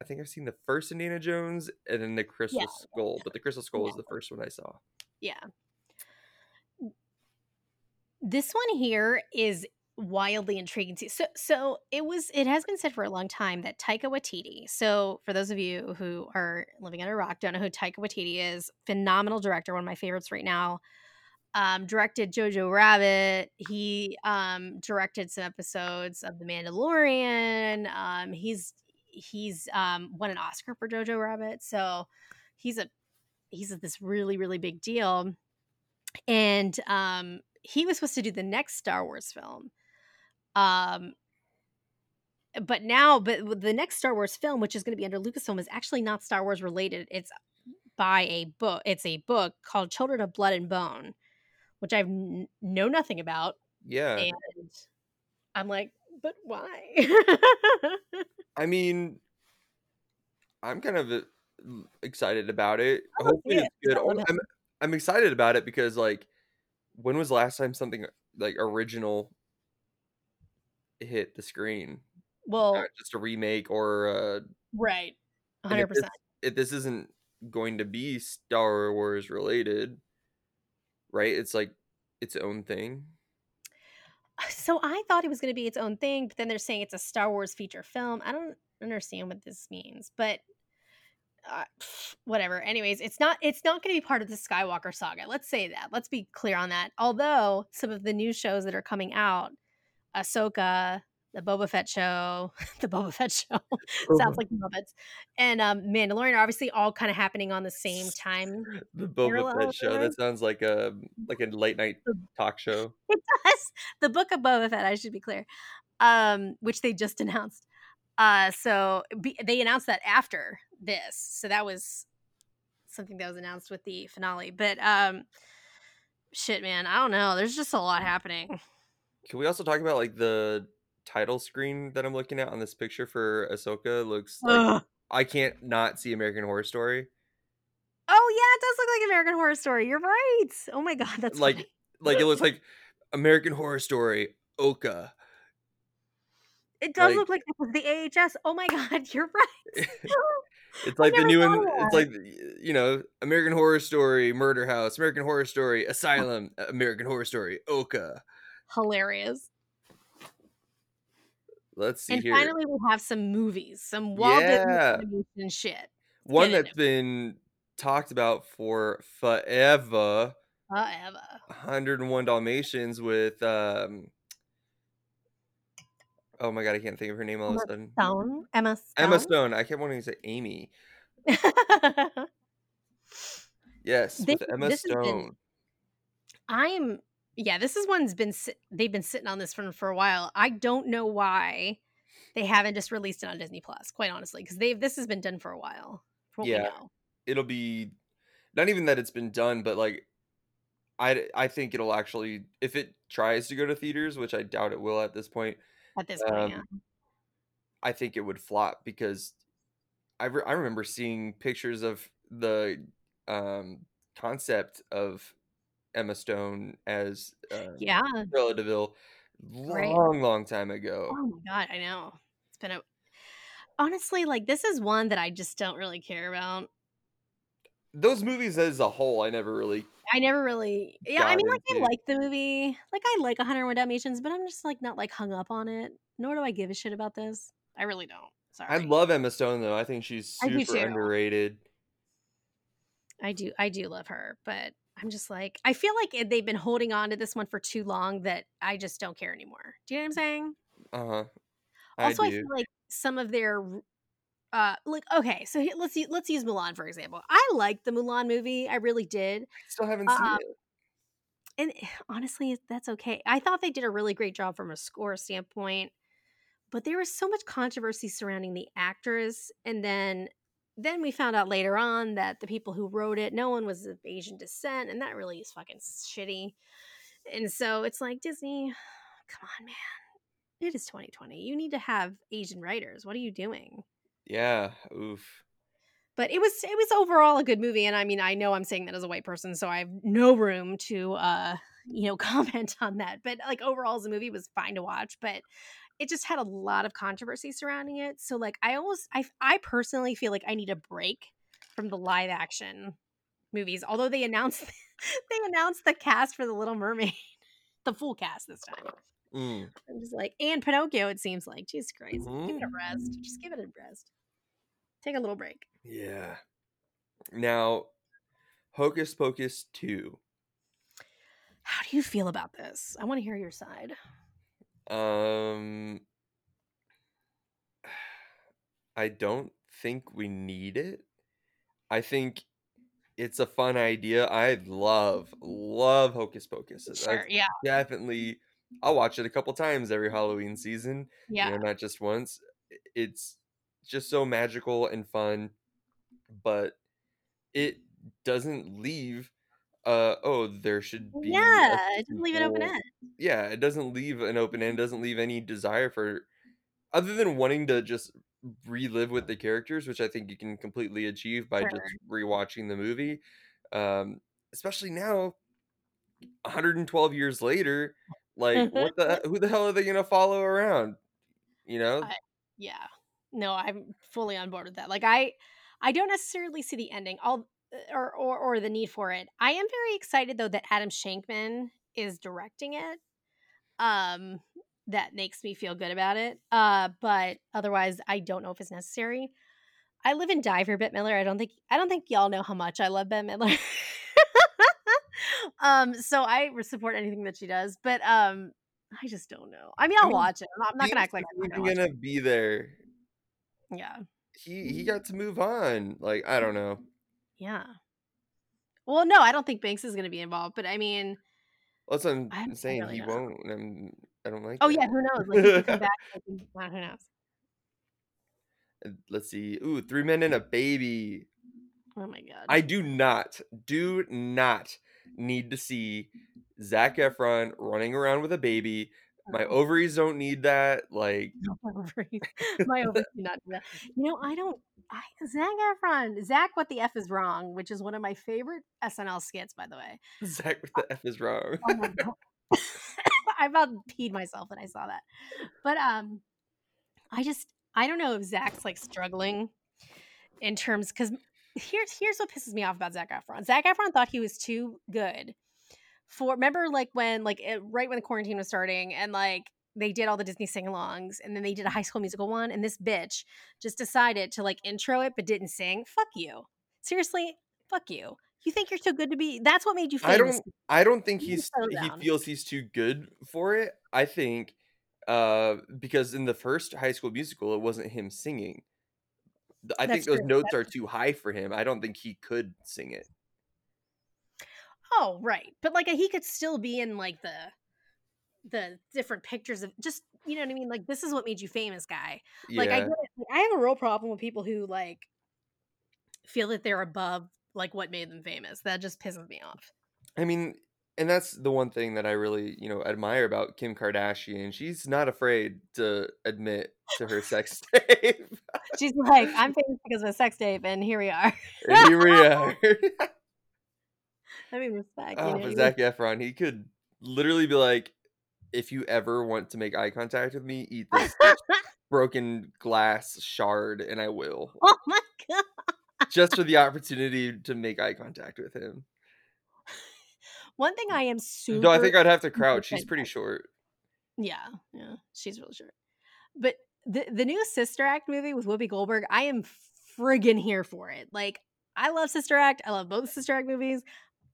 i think i've seen the first indiana jones and then the crystal Yeah. skull but the crystal skull was the first one i saw Yeah. This one here is wildly intriguing too. So so it was it has been said for a long time that Taika Waititi. So for those of you who are living under a rock, don't know who Taika Waititi is, phenomenal director, one of my favorites right now. Um, directed Jojo Rabbit. He um, directed some episodes of The Mandalorian. Um, he's he's um, won an Oscar for Jojo Rabbit. So he's a he's this really really big deal. And um, he was supposed to do the next Star Wars film. Um, but now, but the next Star Wars film, which is going to be under Lucasfilm, is actually not Star Wars related. It's by a book. It's a book called Children of Blood and Bone, which I n- know nothing about, yeah. and I'm like, but why? i mean i'm kind of uh, excited about it. Wanna hopefully it, it's good. Oh, I'm, I'm excited about it because like when was the last time something like original hit the screen? Well, not just a remake or uh right, and hundred if this, percent. if this isn't going to be Star Wars related, right? It's like its own thing. So I thought it was going to be its own thing, but then they're saying it's a Star Wars feature film. I don't understand what this means, but uh, whatever. Anyways, it's not it's not going to be part of the Skywalker saga. Let's say that. Let's be clear on that. Although some of the new shows that are coming out, Ahsoka, the Boba Fett show, [LAUGHS] the Boba Fett show sounds like the Muppets, and um, Mandalorian are obviously all kind of happening on the same time. the Boba Fett show. That sounds like a [LAUGHS] like a late night talk show. [LAUGHS] It does. The Book of Boba Fett, I should be clear, um, which they just announced. Uh, so be, they announced that after this, so that was something that was announced with the finale. But um, shit, man. I don't know. There's just a lot happening. Can we also talk about like the title screen that I'm looking at on this picture for Ahsoka? Looks like. I can't not see American Horror Story. Oh yeah, it does look like American Horror Story. You're right. Oh my god, that's Like funny. like it looks like American Horror Story Oka. It does like- look like the AHS. Oh my god, [LAUGHS] you're right. [LAUGHS] It's like the new one. It's like you know, American Horror Story, Murder House, American Horror Story, Asylum, American Horror Story, Oka. Hilarious. Let's see And here. finally, we have some movies, some Walt Disney Yeah. animation shit. One get into that's been talked about for forever. Forever. 101 Dalmatians with um. Oh my god, I can't think of her name all of a Emma sudden. Stone. Emma Stone. Emma Stone. I kept wanting to say Amy. [LAUGHS] Yes, This- with Emma has been- Stone. I'm yeah, this is one's been they've been sitting on this one for a while. I don't know why they haven't just released it on Disney Plus, quite honestly, because they've this has been done for a while. Yeah. It'll be not even that it's been done, but like I I think it'll actually if it tries to go to theaters, which I doubt it will at this point. At this point, Um, yeah. I think it would flop because I, re- I remember seeing pictures of the um, concept of Emma Stone as uh, Yeah. Cruella de Vil Right. long, long time ago. Oh my god, I know. It's been a honestly like this is one that I just don't really care about. Those movies as a whole, I never really. I never really yeah, I mean like I like the movie. Like I like 101 Dalmatians, but I'm just like not like hung up on it. Nor do I give a shit about this. I really don't. Sorry. I love Emma Stone though. I think she's super too. underrated. I do I do love her, but I'm just like I feel like they've been holding on to this one for too long that I just don't care anymore. Do you know what I'm saying? Uh huh. Also, I I, feel like some of their uh like okay, so let's let's use Mulan for example. I liked the Mulan movie. I really did. Still haven't seen um, it. And honestly, that's okay. I thought they did a really great job from a score standpoint, but there was so much controversy surrounding the actress, and then then we found out later on that the people who wrote it, no one was of Asian descent, and that really is fucking shitty. And so it's like Disney, [SIGHS] come on, man. It is 2020. You need to have Asian writers. What are you doing? Yeah. Oof. but it was it was overall a good movie and i mean i know i'm saying that as a white person so i have no room to uh you know [LAUGHS] comment on that but like overall as a movie it was fine to watch but it just had a lot of controversy surrounding it so like i almost i i personally feel like i need a break from the live action movies although they announced [LAUGHS] they announced the cast for the little mermaid the full cast this time Mm. i'm just like and pinocchio it seems like jesus christ give it a rest just give it a rest take a little break Yeah. Now, Hocus Pocus 2. How do you feel about this? I want to hear your side. Um I don't think we need it. I think it's a fun idea. I love love Hocus Pocus. Sure. Yeah. definitely I'll watch it a couple times every Halloween season. Yeah. you know, not just once. It's just so magical and fun, but it doesn't leave. Uh oh, there should be. Yeah. It doesn't leave it open end. Yeah, it doesn't leave an open end. Doesn't leave any desire for, other than wanting to just relive with the characters, which I think you can completely achieve by just rewatching the movie. Um, especially now, 112 years later, like what the who the hell are they gonna follow around? You know, Yeah. No, I'm fully on board with that. Like I I don't necessarily see the ending all or or, or the need for it. I am very excited though that Adam Shankman is directing it. Um that makes me feel good about it. Uh but otherwise I don't know if it's necessary. I live and die for Bette Midler. I don't think I don't think y'all know how much I love Bette Midler. [LAUGHS] um, so I support anything that she does, but um, I just don't know. I mean, I'll mean, watch it. I'm not, I'm not gonna act like I'm gonna gonna be there. Yeah, He he got to move on. Like I don't know. Yeah. Well, no, I don't think Banks is gonna be involved, but I mean, That's what I'm I- I saying. really he don't. won't. I'm, I don't like. oh that. yeah, who knows? Like, he could come [LAUGHS] back. Well, who knows? Uh, Let's see. Ooh, three men and a baby. Oh my god. I do not, do not need to see Zac Efron running around with a baby. My Oh. ovaries don't need that. Like, [LAUGHS] My ovaries, my ovaries do not [LAUGHS] do that. You know, I don't. I, Zac Efron, Zach, what the f is wrong, which is one of my favorite SNL skits, by the way. Zach, what the F is wrong. Oh my [LAUGHS] god, [LAUGHS] I about peed myself when I saw that. But um, I just I don't know if Zach's like struggling in terms because here's here's what pisses me off about Zac Efron. Zac Efron thought he was too good for remember like when like it, right when the quarantine was starting and like they did all the Disney sing-alongs and then they did a High School Musical one and this bitch just decided to like intro it but didn't sing. Fuck you. Seriously, fuck you. You think you're too good to be? That's what made you I don't I don't think he's he feels he's too good for it. I think uh because in the first high school musical it wasn't him singing. I think those true. notes are too high for him. I don't think he could sing it. Oh, right. But like he could still be in like the the different pictures of just you know what I mean? Like this is what made you famous, guy. Like I get it. I have a real problem with people who like feel that they're above like what made them famous. That just pisses me off. I mean, and that's the one thing that I really, you know, admire about Kim Kardashian. She's not afraid to admit to her sex [LAUGHS] tape. She's like, I'm famous because of a sex tape, and here we are. and here we are. I mean, respect. oh, you know, but you- Zac Efron, he could literally be like, if you ever want to make eye contact with me, eat this [LAUGHS] broken glass shard, and I will. oh my god. Just for the opportunity to make eye contact with him. [LAUGHS] One thing I am super. No, I think I'd have to crouch. She's pretty short. Yeah, yeah, she's really short. But the the new Sister Act movie with Whoopi Goldberg, I am friggin' here for it. Like, I love Sister Act. I love both Sister Act movies.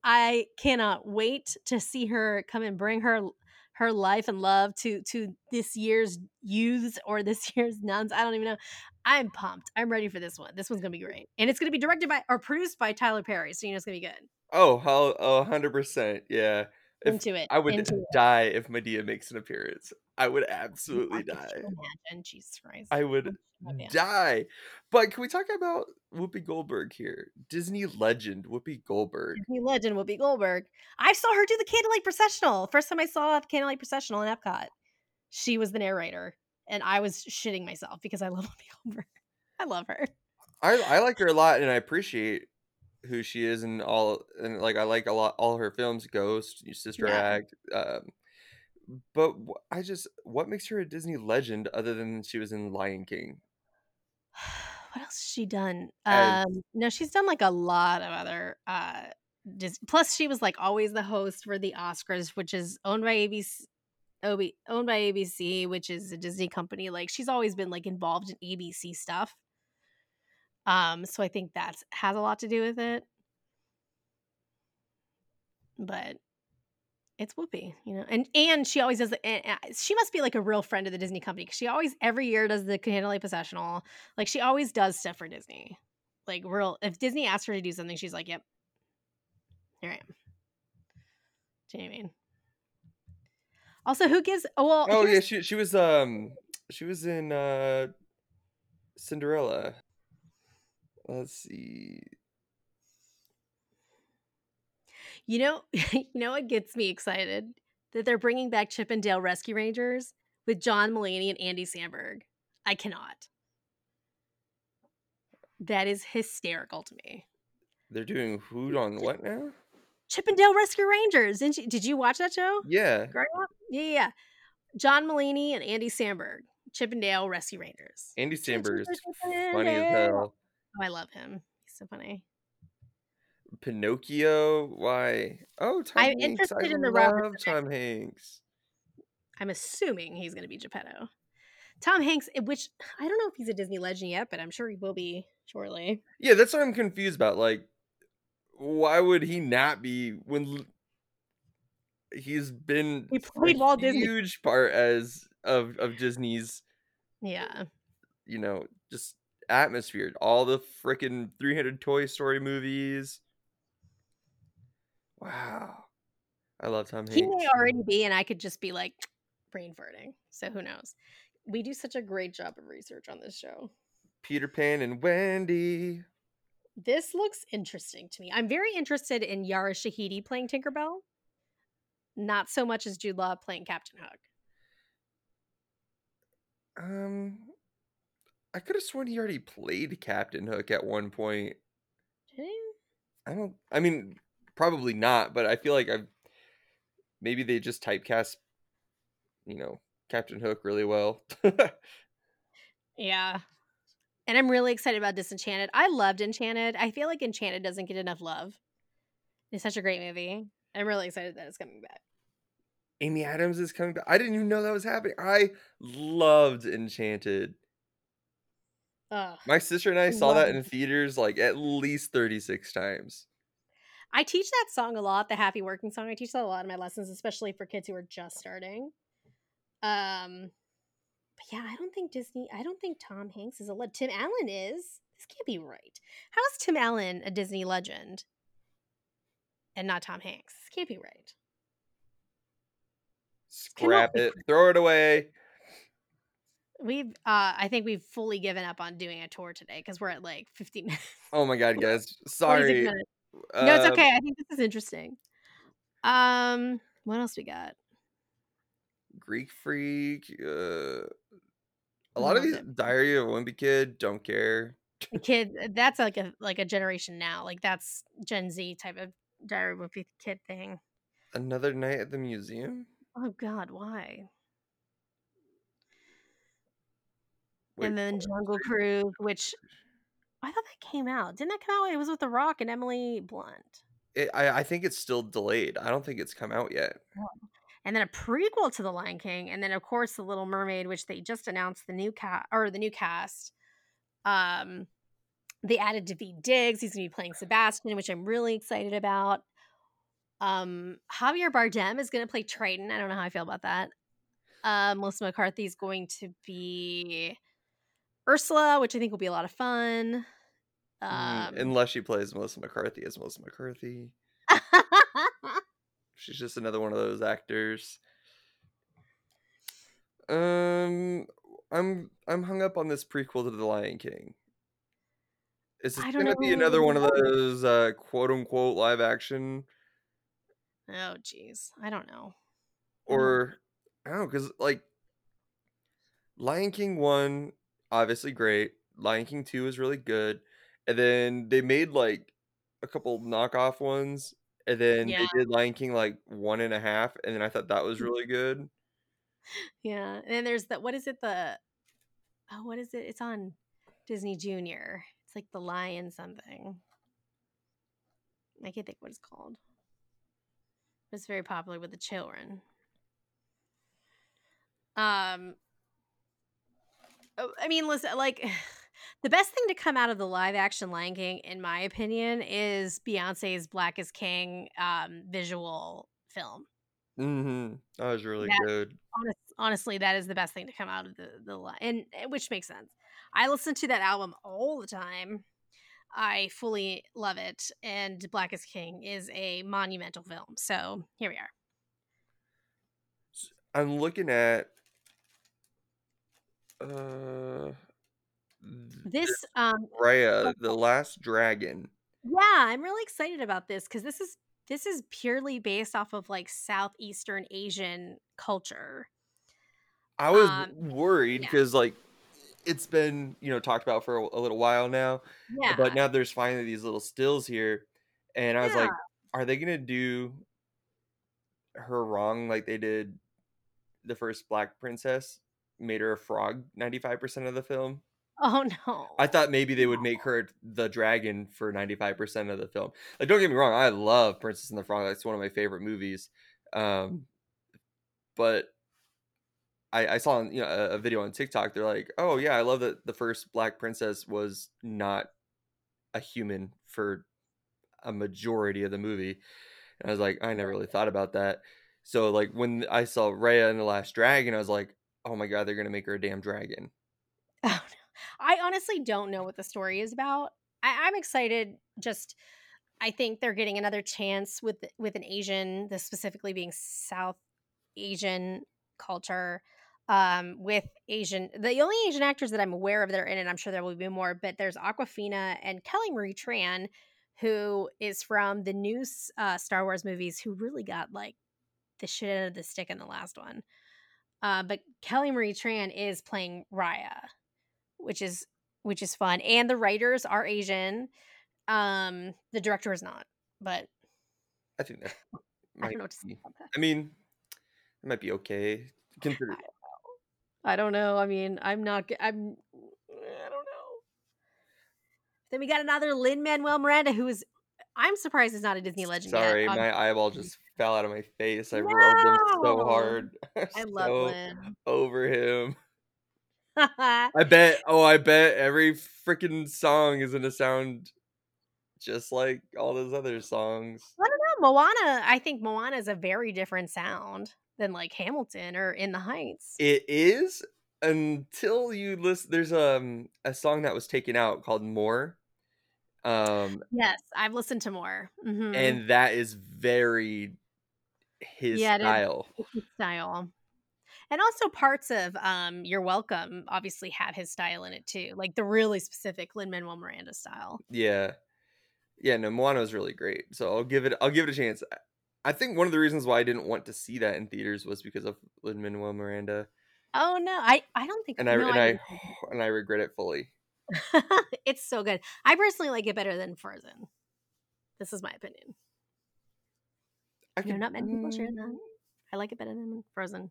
I cannot wait to see her come and bring her her life and love to to this year's youths or this [LAUGHS] year's nuns. I don't even know. I'm pumped. I'm ready for this one. This one's gonna be great, and it's gonna be directed by or produced by Tyler Perry, so you know it's gonna be good. Oh, how oh, 100%. Yeah. If into it. I would into it. die if Madea makes an appearance. I would Oh, absolutely could die. Imagine, Jesus Christ. I would oh, oh, yeah. die. But can we talk about Whoopi Goldberg here? Disney legend Whoopi Goldberg. Disney legend Whoopi Goldberg. I saw her do the Candlelight Processional. First time I saw the Candlelight Processional in Epcot. She was the narrator, and I was shitting myself because I love [LAUGHS] Whoopi Goldberg. I love her. I I like her a lot and I appreciate who she is and all and like I like a lot all her films Ghost, Sister Yeah. Act um but I just what makes her a Disney legend other than she was in Lion King? [SIGHS] What else has she done? And- Um, no, she's done like a lot of other. Uh, Dis- plus, she was like always the host for the Oscars, which is owned by ABC. OB, owned by ABC, which is a Disney company. Like she's always been like involved in ABC stuff. Um, so I think that has a lot to do with it. But it's Whoopi, you know, and and she always does. The, and, she must be like a real friend of the Disney company because she always every year does the Candlelight Processional. Like she always does stuff for Disney. Like real, if Disney asks her to do something, she's like, "Yep, here I am." Do you know what I mean? Also, who gives? Oh, well, Oh yeah, she she was um she was in uh Cinderella. Let's see. You know, [LAUGHS] you know what gets me excited that they're bringing back Chip 'n' Dale Rescue Rangers with John Mulaney and Andy Samberg. I cannot. That is hysterical to me. They're doing who on what now? Chip 'n' Dale Rescue Rangers. Didn't you, did you watch that show Yeah. growing up? Yeah, yeah, yeah. John Mulaney and Andy Samberg. Chip 'n' Dale Rescue Rangers. Andy Samberg is funny as hell. Oh, I love him. He's so funny. Pinocchio, why? Oh, Tom I'm Hanks. interested I in the Robert love Tom Hanks. I'm assuming he's going to be Geppetto. Tom Hanks, eh, which [SIGHS] I don't know if he's a Disney legend yet, but I'm sure he will be shortly. Yeah, that's what I'm confused about. Like, why would he not be when he's been He a played Walt Disney. huge part as of of Disney's, Yeah. you know, just atmosphere. All the freaking 300 Toy Story movies. Wow, I love Tom Hanks. He may already be, and I could just be like [TSK] brain farting. So who knows? We do such a great job of research on this show. Peter Pan and Wendy. This looks interesting to me. I'm very interested in Yara Shahidi playing Tinkerbell. Not so much as Jude Law playing Captain Hook. Um, I could have sworn he already played Captain Hook at one point. Did he? I don't. I mean, probably not, but I feel like I've maybe they just typecast, you know, Captain Hook really well. [LAUGHS] Yeah. And I'm really excited about Disenchanted. I loved Enchanted. I feel like Enchanted doesn't get enough love. It's such a great movie. I'm really excited that it's coming back. Amy Adams is coming back. I didn't even know that was happening. I loved Enchanted. Ugh. My sister and I saw that in theaters like at least 36 times. I teach that song a lot, the happy working song. I teach that a lot in my lessons, especially for kids who are just starting. Um but yeah, I don't think Disney I don't think Tom Hanks is a le- Tim Allen is. This can't be right. How is Tim Allen a Disney legend? And not Tom Hanks. This can't be right. Scrap it. [LAUGHS] Throw it away. We've uh I think we've fully given up on doing a tour today because we're at like 15 minutes. Oh my god, [LAUGHS] guys. Sorry. No, it's Uh, okay. I think this is interesting. Um, what else we got? Greek Freak. Uh, a lot of these it. Diary of a Wimpy Kid don't care. Kid that's like a like a generation now. Like that's Gen Z type of diary of a Wimpy kid thing. Another night at the museum. Oh god, why? Wait, and then? Jungle Cruise, which I thought that came out. Didn't that come out? It was with The Rock and Emily Blunt. It, I, I think it's still delayed. I don't think it's come out yet. And then a prequel to The Lion King, and then of course The Little Mermaid, which they just announced the new cast or the new cast. Um, they added Daveed Diggs. He's gonna be playing Sebastian, which I'm really excited about. Um, Javier Bardem is gonna play Triton. I don't know how I feel about that. Um, Melissa McCarthy is going to be Ursula, which I think will be a lot of fun. Mm, Um, unless she plays Melissa McCarthy as Melissa McCarthy. [LAUGHS] She's just another one of those actors. Um, I'm I'm hung up on this prequel to The Lion King. Is this gonna be another one of those uh, quote unquote live action, oh, jeez, I don't know. Or I don't know, because like Lion King one, obviously great. Lion King two is really good, and then they made like a couple knockoff ones, and then Yeah. they did Lion King like one and a half, and then I thought that was really good. Yeah, and then there's the what is it the oh what is it? It's on Disney Junior. It's like the Lion something. I can't think what it's called. It's very popular with the children. Um, I mean, listen, like [SIGHS] the best thing to come out of the live action Lion King, in my opinion, is Beyonce's "Black is King" um, visual film. Mm-hmm. That was really That- good. honest, honestly, that is the best thing to come out of the the and and which makes sense. I listen to that album all the time. I fully love it, and Black is King is a monumental film. So here we are. I'm looking at uh This, um, Raya, the Last Dragon. yeah, I'm really excited about this because this is this is purely based off of like southeastern Asian culture. I was Um, worried yeah. because like it's been you know talked about for a, a little while now, Yeah, but now there's finally these little stills here, and I was like, are they gonna do her wrong like they did the first Black Princess? Made her a frog 95% of the film. oh no, I thought maybe they would make her the dragon for 95% of the film. Like, don't get me wrong, I love Princess and the Frog. That's one of my favorite movies. Um, but I, I saw you know a, a video on TikTok. They're like, "Oh yeah, I love that the first Black Princess was not a human for a majority of the movie." And I was like, I never really thought about that. So like when I saw Raya and the Last Dragon, I was like, "Oh my god, they're gonna make her a damn dragon." [LAUGHS] Oh, no. I honestly don't know what the story is about. I, I'm excited. Just, I think they're getting another chance with with an Asian, this specifically being South Asian culture. um, with Asian. The only Asian actors that I'm aware of that are in it, I'm sure there will be more, but there's Awkwafina and Kelly Marie Tran, who is from the new uh, Star Wars movies, who really got like the shit out of the stick in the last one. Uh, but Kelly Marie Tran is playing Raya, which is which is fun, and the writers are Asian. Um, the director is not, but I think that. [LAUGHS] I don't know what to say. I mean, it might be okay. Consider. I don't know. I mean, I'm not. I'm. I don't know. Then we got another Lin Manuel Miranda, who is. I'm surprised he's not a Disney legend. Sorry, yet. Um, my eyeball just fell out of my face. I rolled him so hard. [LAUGHS] I love so Lin. over him. [LAUGHS] I bet. Oh, I bet every freaking song is gonna sound just like all those other songs. I don't know. Moana. I think Moana is a very different sound than like Hamilton or In the Heights. It is until you listen. There's um a song that was taken out called "More," um, yes, I've listened to more. Mhm. and that is very his Yeah, style. his style. And also parts of um You're Welcome obviously have his style in it too. Like the really specific Lin Manuel Miranda style. Yeah, yeah. No, Moana was really great. So I'll give it. I'll give it a chance. I- I think one of the reasons why I didn't want to see that in theaters was because of Lin Manuel Miranda, Oh no, I I don't think and I no, and I didn't. [SIGHS] and I regret it fully. [LAUGHS] it's so good. I personally like it better than Frozen. This is my opinion. I know not many people share that. Mm, I like it better than Frozen.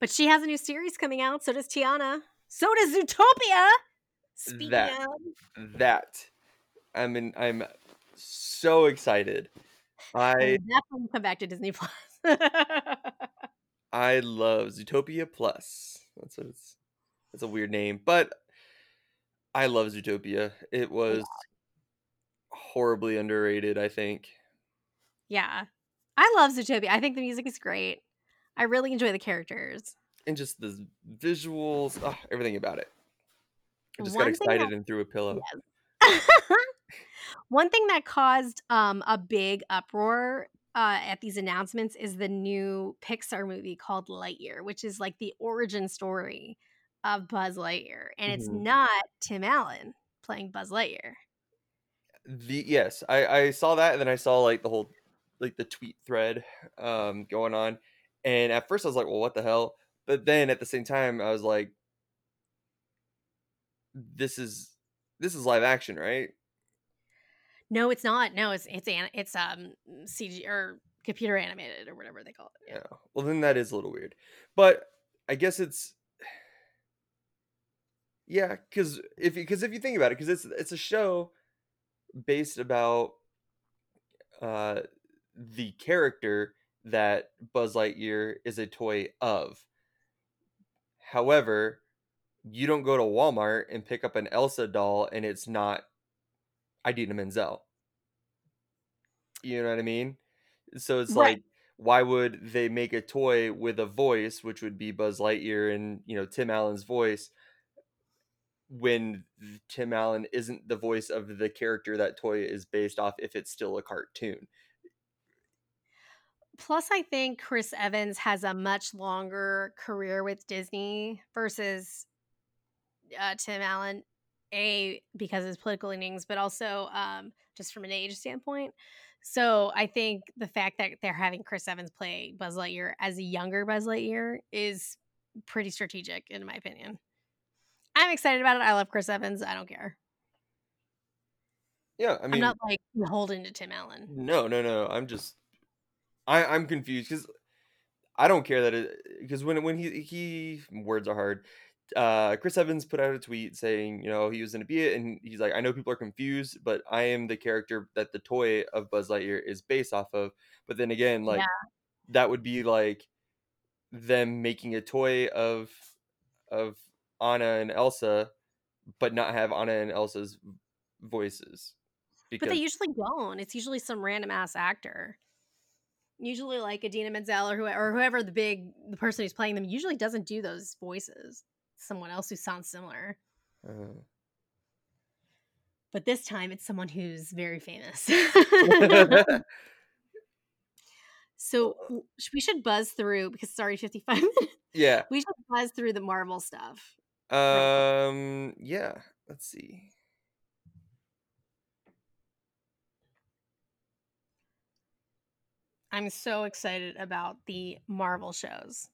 But she has a new series coming out. So does Tiana. So does Zootopia. Speaking That- of, That I'm in. I'm so excited. I I definitely come back to Disney Plus. I love Zootopia Plus. That's what it's. That's a weird name, but I love Zootopia. It was horribly underrated. I think. Yeah, I love Zootopia. I think the music is great. I really enjoy the characters. and just the visuals, ugh, everything about it. I just One got thing that- excited and threw a pillow. [LAUGHS] One thing that caused um, a big uproar uh, at these announcements is the new Pixar movie called Lightyear, which is like the origin story of Buzz Lightyear, and it's Mhm. not Tim Allen playing Buzz Lightyear. The yes, I I saw that, and then I saw like the whole like the tweet thread um going on, and at first I was like, well, what the hell? But then at the same time, I was like, this is this is live action, right? No, it's not. No, it's it's an, it's um CG or computer animated or whatever they call it. Yeah. Well, then that is a little weird, but I guess it's [SIGHS] yeah, because if because if you think about it, because it's it's a show based about uh the character that Buzz Lightyear is a toy of. However, you don't go to Walmart and pick up an Elsa doll and it's not Idina Menzel. You know what I mean? So it's Right. like, why would they make a toy with a voice, which would be Buzz Lightyear and you know Tim Allen's voice, when Tim Allen isn't the voice of the character that toy is based off if it's still a cartoon? Plus, I think Chris Evans has a much longer career with Disney versus uh, Tim Allen. A because of his political leanings, but also um, just from an age standpoint. So I think the fact that they're having Chris Evans play Buzz Lightyear as a younger Buzz Lightyear is pretty strategic, in my opinion. I'm excited about it. I love Chris Evans. I don't care. Yeah, I mean, am not like beholden to Tim Allen. No, no, no. I'm just, I, I'm confused because I don't care that it because when when he he words are hard. Uh, Chris Evans put out a tweet saying, you know, he was going to be it, and he's like, I know people are confused, but I am the character that the toy of Buzz Lightyear is based off of. But then again, like Yeah. that would be like them making a toy of of Anna and Elsa, but not have Anna and Elsa's voices. But they usually don't. It's usually some random ass actor. Usually like Idina Menzel or whoever, or whoever the big the person who's playing them usually doesn't do those voices. Someone else who sounds similar. Uh, But this time it's someone who's very famous. [LAUGHS] So we should buzz through because it's already 55 [LAUGHS] minutes. Yeah. We should buzz through the Marvel stuff. Right. Um. Yeah. Let's see. I'm so excited about the Marvel shows.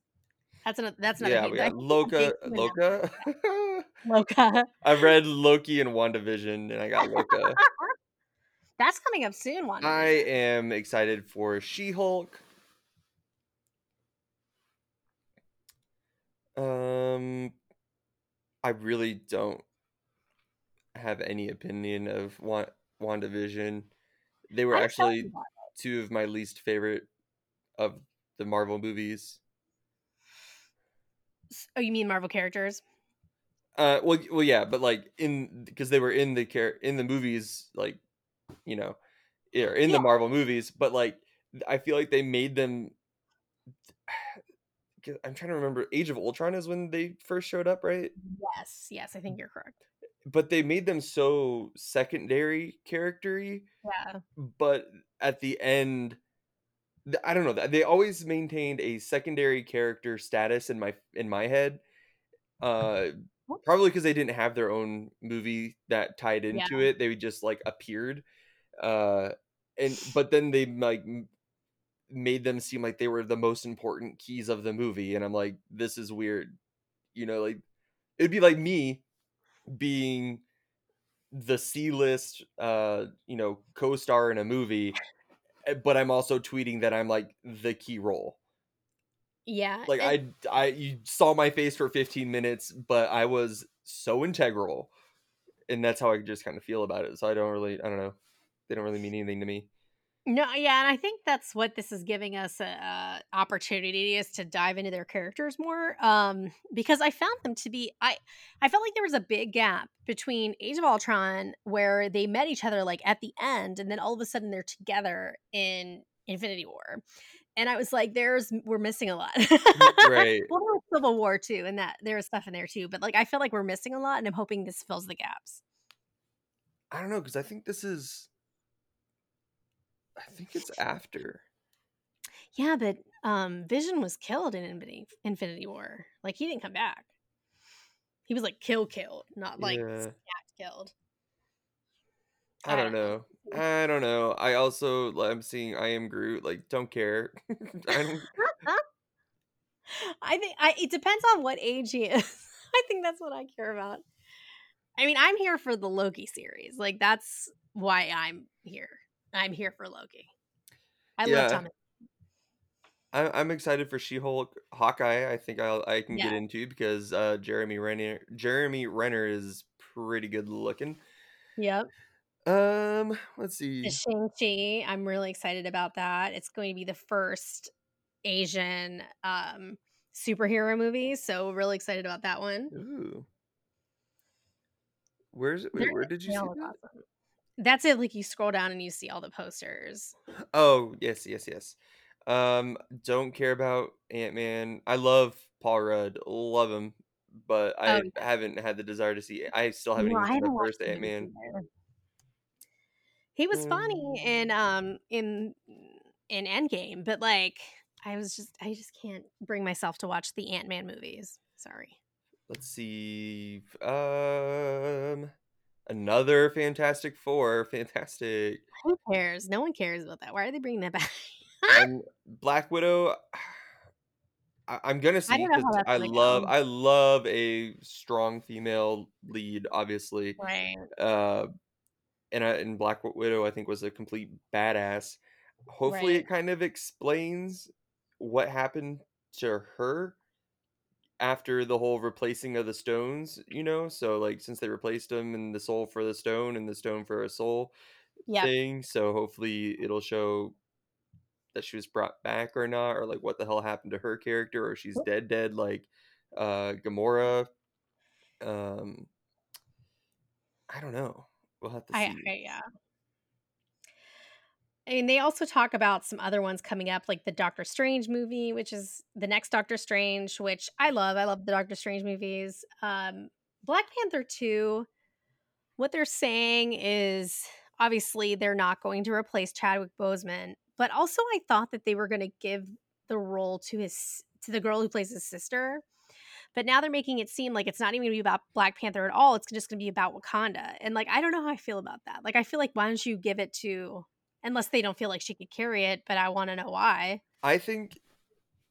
That's another. That's another. Yeah, we got think that's a Loka. Loka. [LAUGHS] Loka. I read Loki and WandaVision, and I got Loka. [LAUGHS] That's coming up soon. One. I am excited for She-Hulk. Um, I really don't have any opinion of Wa- WandaVision. They were I'm actually two of my least favorite of the Marvel movies. Oh, you mean Marvel characters? Uh, well, well, yeah, but like in because they were in the care in the movies, like you know, or in Yeah. the Marvel movies, but like I feel like they made them. [SIGHS] I'm trying to remember. Age of Ultron is when they first showed up, right? Yes. Yes, I think you're correct. But they made them so secondary charactery, Yeah. but at the end, I don't know. th- They always maintained a secondary character status in my in my head. Uh, probably because they didn't have their own movie that tied into it. They just like appeared, uh, and but then they like made them seem like they were the most important keys of the movie, and I'm like, this is weird. You know, like it'd be like me being the C list, uh, you know, co-star in a movie, Eh, but I'm also tweeting that I'm like the key role. Yeah. Like I, I, you saw my face for 15 minutes, but I was so integral, and that's how I just kind of feel about it. So I don't really, I don't know, they don't really mean anything to me. No, yeah, and I think that's what this is giving us a, a opportunity is to dive into their characters more. Um, because I found them to be, I, I felt like there was a big gap between Age of Ultron where they met each other like at the end, and then all of a sudden they're together in Infinity War, and I was like, "There's we're missing a lot." [LAUGHS] Right. well, Civil War too, and that there was stuff in there too, but like I feel like we're missing a lot, and I'm hoping this fills the gaps. I don't know because I think this is, I think it's after. Yeah, but um Vision was killed in Infinity, Infinity War. Like he didn't come back. He was like kill killed, not like Yeah. snapped killed. I don't know. I don't know. I also I'm seeing I am Groot. Like, don't care. [LAUGHS] I don't. [LAUGHS] I think I it depends on what age he is. [LAUGHS] I think that's what I care about. I mean, I'm here for the Loki series. Like that's why I'm here. I'm here for Loki. I Yeah. love Thomas. I'm I'm excited for She-Hulk, Hawkeye. I think I'll I can get into because uh, Jeremy Renner Jeremy Renner is pretty good looking. Yep. Um, let's see. Shang-Chi. I'm really excited about that. It's going to be the first Asian um superhero movie, so really excited about that one. Ooh. Where's it? Wait, where did you see that? awesome. That's it. Like you scroll down and you see all the posters. Oh, yes, yes, yes. Um, don't care about Ant-Man. I love Paul Rudd. Love him, but I Oh, haven't had the desire to see I still haven't No, even seen the first Ant-Man. either. He was funny Mm. in um in in Endgame, but like I was just I just can't bring myself to watch the Ant Man movies. Sorry. Let's see. Um, another Fantastic Four. Fantastic. Who cares? No one cares about that. Why are they bringing that back? [LAUGHS] and Black Widow. [SIGHS] I, I'm gonna see don't know how because that's I gonna love go. I love a strong female lead, obviously. right. Uh, and I, and Black Widow I think was a complete badass. Hopefully, Right. it kind of explains what happened to her after the whole replacing of the stones. You know, so like since they replaced them and the soul for the stone and the stone for a soul Yep. thing. So hopefully it'll show that she was brought back or not, or like what the hell happened to her character, or she's dead, dead like uh Gamora. Um, I don't know. We'll have to I, see. I yeah. I mean, they also talk about some other ones coming up, like the Doctor Strange movie, which is the next Doctor Strange, which I love. I love the Doctor Strange movies. Um, Black Panther 2, what they're saying is obviously they're not going to replace Chadwick Boseman, but also I thought that they were going to give the role to his to the girl who plays his sister. But now they're making it seem like it's not even going to be about Black Panther at all. It's just going to be about Wakanda. And like I don't know how I feel about that. Like I feel like why don't you give it to unless they don't feel like she could carry it, but I want to know why. I think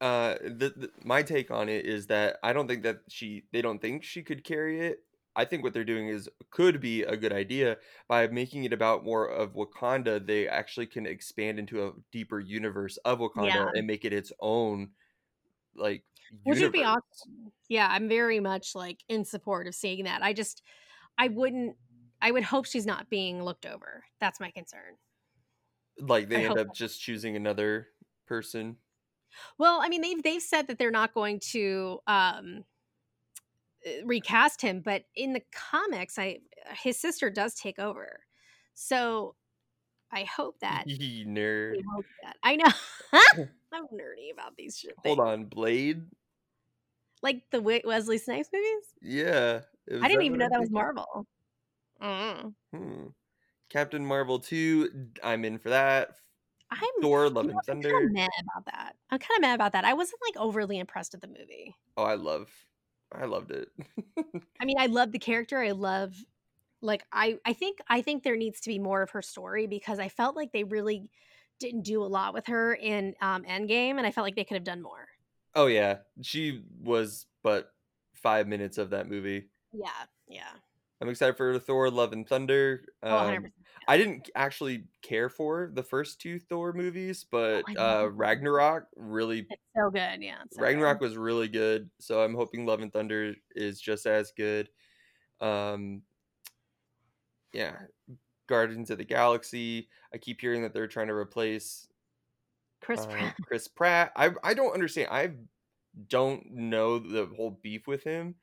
uh the, the my take on it is that I don't think that she they don't think she could carry it. I think what they're doing is could be a good idea by making it about more of Wakanda. They actually can expand into a deeper universe of Wakanda Yeah. and make it its own like Which would be awesome. Yeah, I'm very much like in support of seeing that. I just I wouldn't I would hope she's not being looked over. That's my concern. Like they I end up just choosing another person. Well, I mean they've they've said that they're not going to um uh, recast him, but in the comics I his sister does take over. So I hope [LAUGHS] that nerd. we hope that. I know. [LAUGHS] [LAUGHS] I'm nerdy about these shit Hold things. on, Blade. Like the Wesley Snipes movies? Yeah, I didn't even know that was? Marvel. Mm. Hmm. Captain Marvel 2, I'm in for that. I'm Thor, you Love know, and what, I'm kind Thunder. of mad about that. I'm kind of mad about that. I wasn't like overly impressed with the movie. Oh, I love, I loved it. [LAUGHS] I mean, I love the character. I love like I I think I think there needs to be more of her story because I felt like they really didn't do a lot with her in um Endgame and I felt like they could have done more. oh yeah, she was but five minutes of that movie. Yeah. Yeah. I'm excited for Thor, Love and Thunder. Oh, 100%. Um, I didn't actually care for the first two Thor movies, but I uh. Ragnarok really It's so good. Yeah. So good. Ragnarok was really good, so I'm hoping Love and Thunder is just as good. Um, yeah, Guardians of the Galaxy. I keep hearing that they're trying to replace Chris uh, Pratt. Chris Pratt. I I don't understand. I don't know the whole beef with him.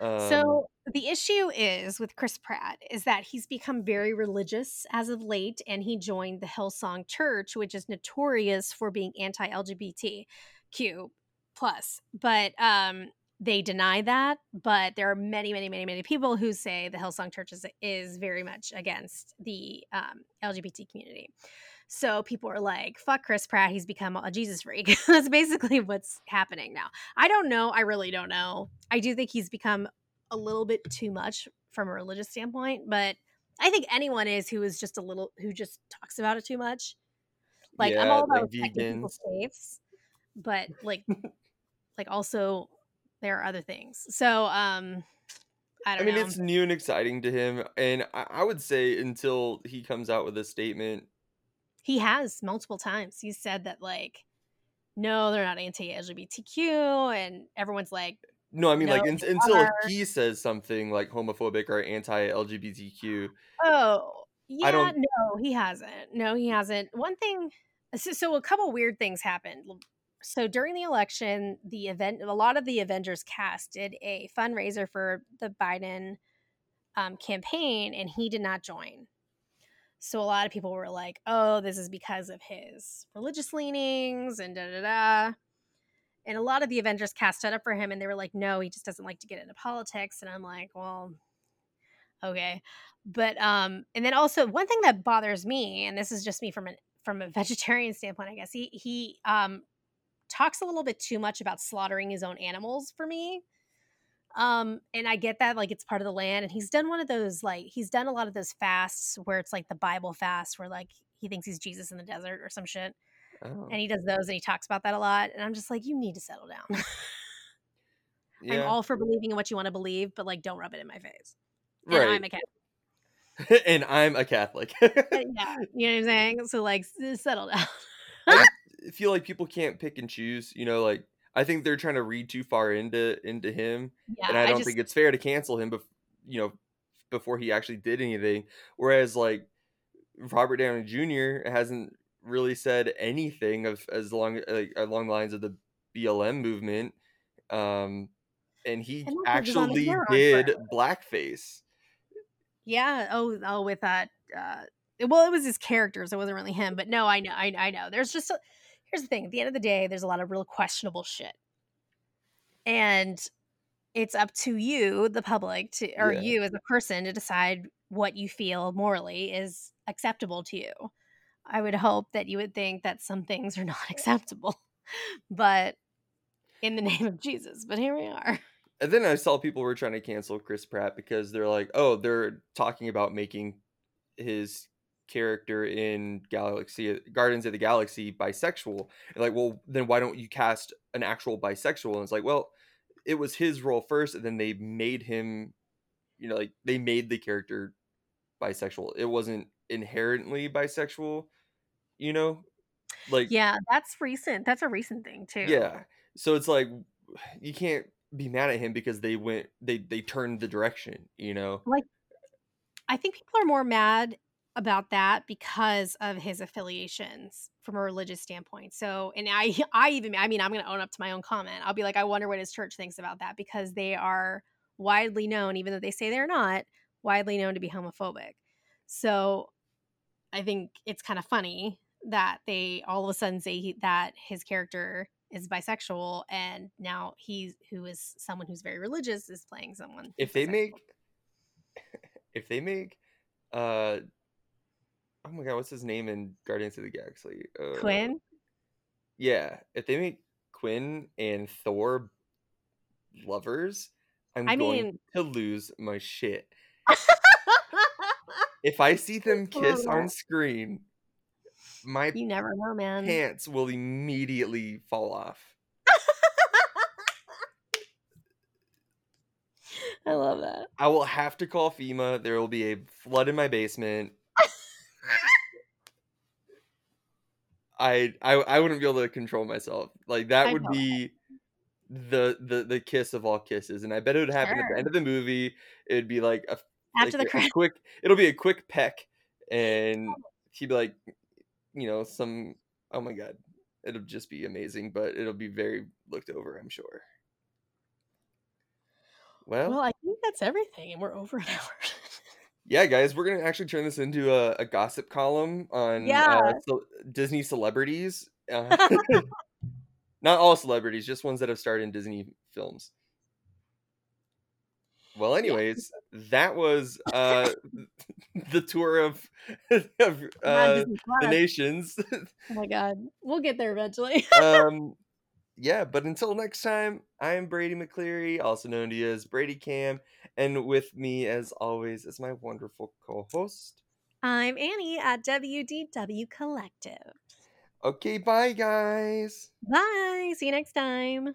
Um, So the issue is with Chris Pratt is that he's become very religious as of late, and he joined the Hillsong Church, which is notorious for being anti-LGBTQ plus. But um, they deny that. But there are many, many, many, many people who say the Hillsong Church is is very much against the um, LGBT community. So people are like, "Fuck Chris Pratt, he's become a Jesus freak." [LAUGHS] That's basically what's happening now. I don't know. I really don't know. I do think he's become a little bit too much from a religious standpoint, but I think anyone is who is just a little who just talks about it too much. Like I'm all about like people's faiths, but like [LAUGHS] like also there are other things. So um I I don't mean, know. it's new and exciting to him, and I, I would say until he comes out with a statement, he has multiple times. He said that like no, they're not anti-LGBTQ and everyone's like no, I mean, like No, un- they until are. he says something like homophobic or anti-LGBTQ. Oh, yeah, don't- no, he hasn't. No, he hasn't. One thing, so, so a couple weird things happened. So during the election, the event, a lot of the Avengers cast did a fundraiser for the Biden um, campaign, and he did not join. So a lot of people were like, "Oh, this is because of his religious leanings," and da da da. And a lot of the Avengers cast stood up for him, and they were like, "No, he just doesn't like to get into politics." And I'm like, "Well, okay." But um, and then also one thing that bothers me, and this is just me from an from a [LAUGHS] vegetarian standpoint, I guess he he um talks a little bit too much about slaughtering his own animals for me. Um, and I get that like it's part of the land, and he's done one of those like he's done a lot of those fasts where it's like the Bible fast, where like he thinks he's Jesus in the desert or some shit, Oh, and he does those and he talks about that a lot, and I'm just like, you need to settle down. [LAUGHS] I'm all for believing in what you want to believe, but like don't rub it in my face. And right. I'm a Catholic. [LAUGHS] and I'm a Catholic. [LAUGHS] yeah, you know what I'm saying. So like, settle down. I feel like people can't pick and choose. You know, like I think they're trying to read too far into into him, yeah, and I don't just, think it's fair to cancel him. Bef- you know, before he actually did anything. Whereas like Robert Downey Jr. hasn't really said anything of as long like along the lines of the BLM movement. Um, and he And look, he was on the actually did blackface. yeah. Oh, oh, with that. Uh, well, it was his characters. It wasn't really him. But no, I know. I, I know. There's just a, here's the thing. At the end of the day, there's a lot of real questionable shit, and it's up to you, the public, to or Yeah. you as a person, to decide what you feel morally is acceptable to you. I would hope that you would think that some things are not [LAUGHS] acceptable, but in the [LAUGHS] name of Jesus. But here we are. And then I saw people were trying to cancel Chris Pratt because they're like, oh, they're talking about making his character in Galaxy uh, Guardians of the Galaxy bisexual. And like, well, then why don't you cast an actual bisexual? And it's like, well, it was his role first, and then they made him, you know, like they made the character bisexual. It wasn't inherently bisexual, you know? Like Yeah, that's recent. That's a recent thing too. Yeah. So it's like you can't be mad at him because they went they they turned the direction, you know. Like I think people are more mad about that because of his affiliations from a religious standpoint. So, and I [LAUGHS] I even I mean, I'm going to own up to my own comment. I'll be like I wonder what his church thinks about that because they are widely known even though they say they're not, widely known to be homophobic. So, I think it's kind of funny that they all of a sudden say he, that his character is bisexual and now he's who is someone who's very religious is playing someone if they bisexual. make [LAUGHS] if they make uh oh my god what's his name in guardians of the galaxy uh, quill yeah if they make quill and thor lovers i'm I going mean... to lose my shit [LAUGHS] if i see them kiss on screen my you never know, man. Pants will immediately fall off. [LAUGHS] I love that. I will have to call FEMA. There will be a flood in my basement. I, I I wouldn't be able to control myself. Like that I would know. be the the the kiss of all kisses, and I bet it would happen sure. at the end of the movie. It would be like a after like the a, a quick. It'll be a quick peck, and oh. he'd be like, you know, some oh my god, it'll just be amazing, but it'll be very looked over, I'm sure. Well, well, I think that's everything, and we're over an [LAUGHS] hour. Yeah, guys, we're gonna actually turn this into a, a gossip column on yeah. uh, so Disney celebrities. Uh, [LAUGHS] [LAUGHS] not all celebrities, just ones that have starred in Disney films. Well, anyways, yeah. that was uh, [LAUGHS] the tour of, of uh, the nations. oh my god, we'll get there eventually. um, yeah, but until next time, I am Brady McCleary, also known to you as Brady Cam, and with me, as always, is my wonderful co-host. I'm Annie at WDW Collective. Okay, bye guys. Bye. See you next time.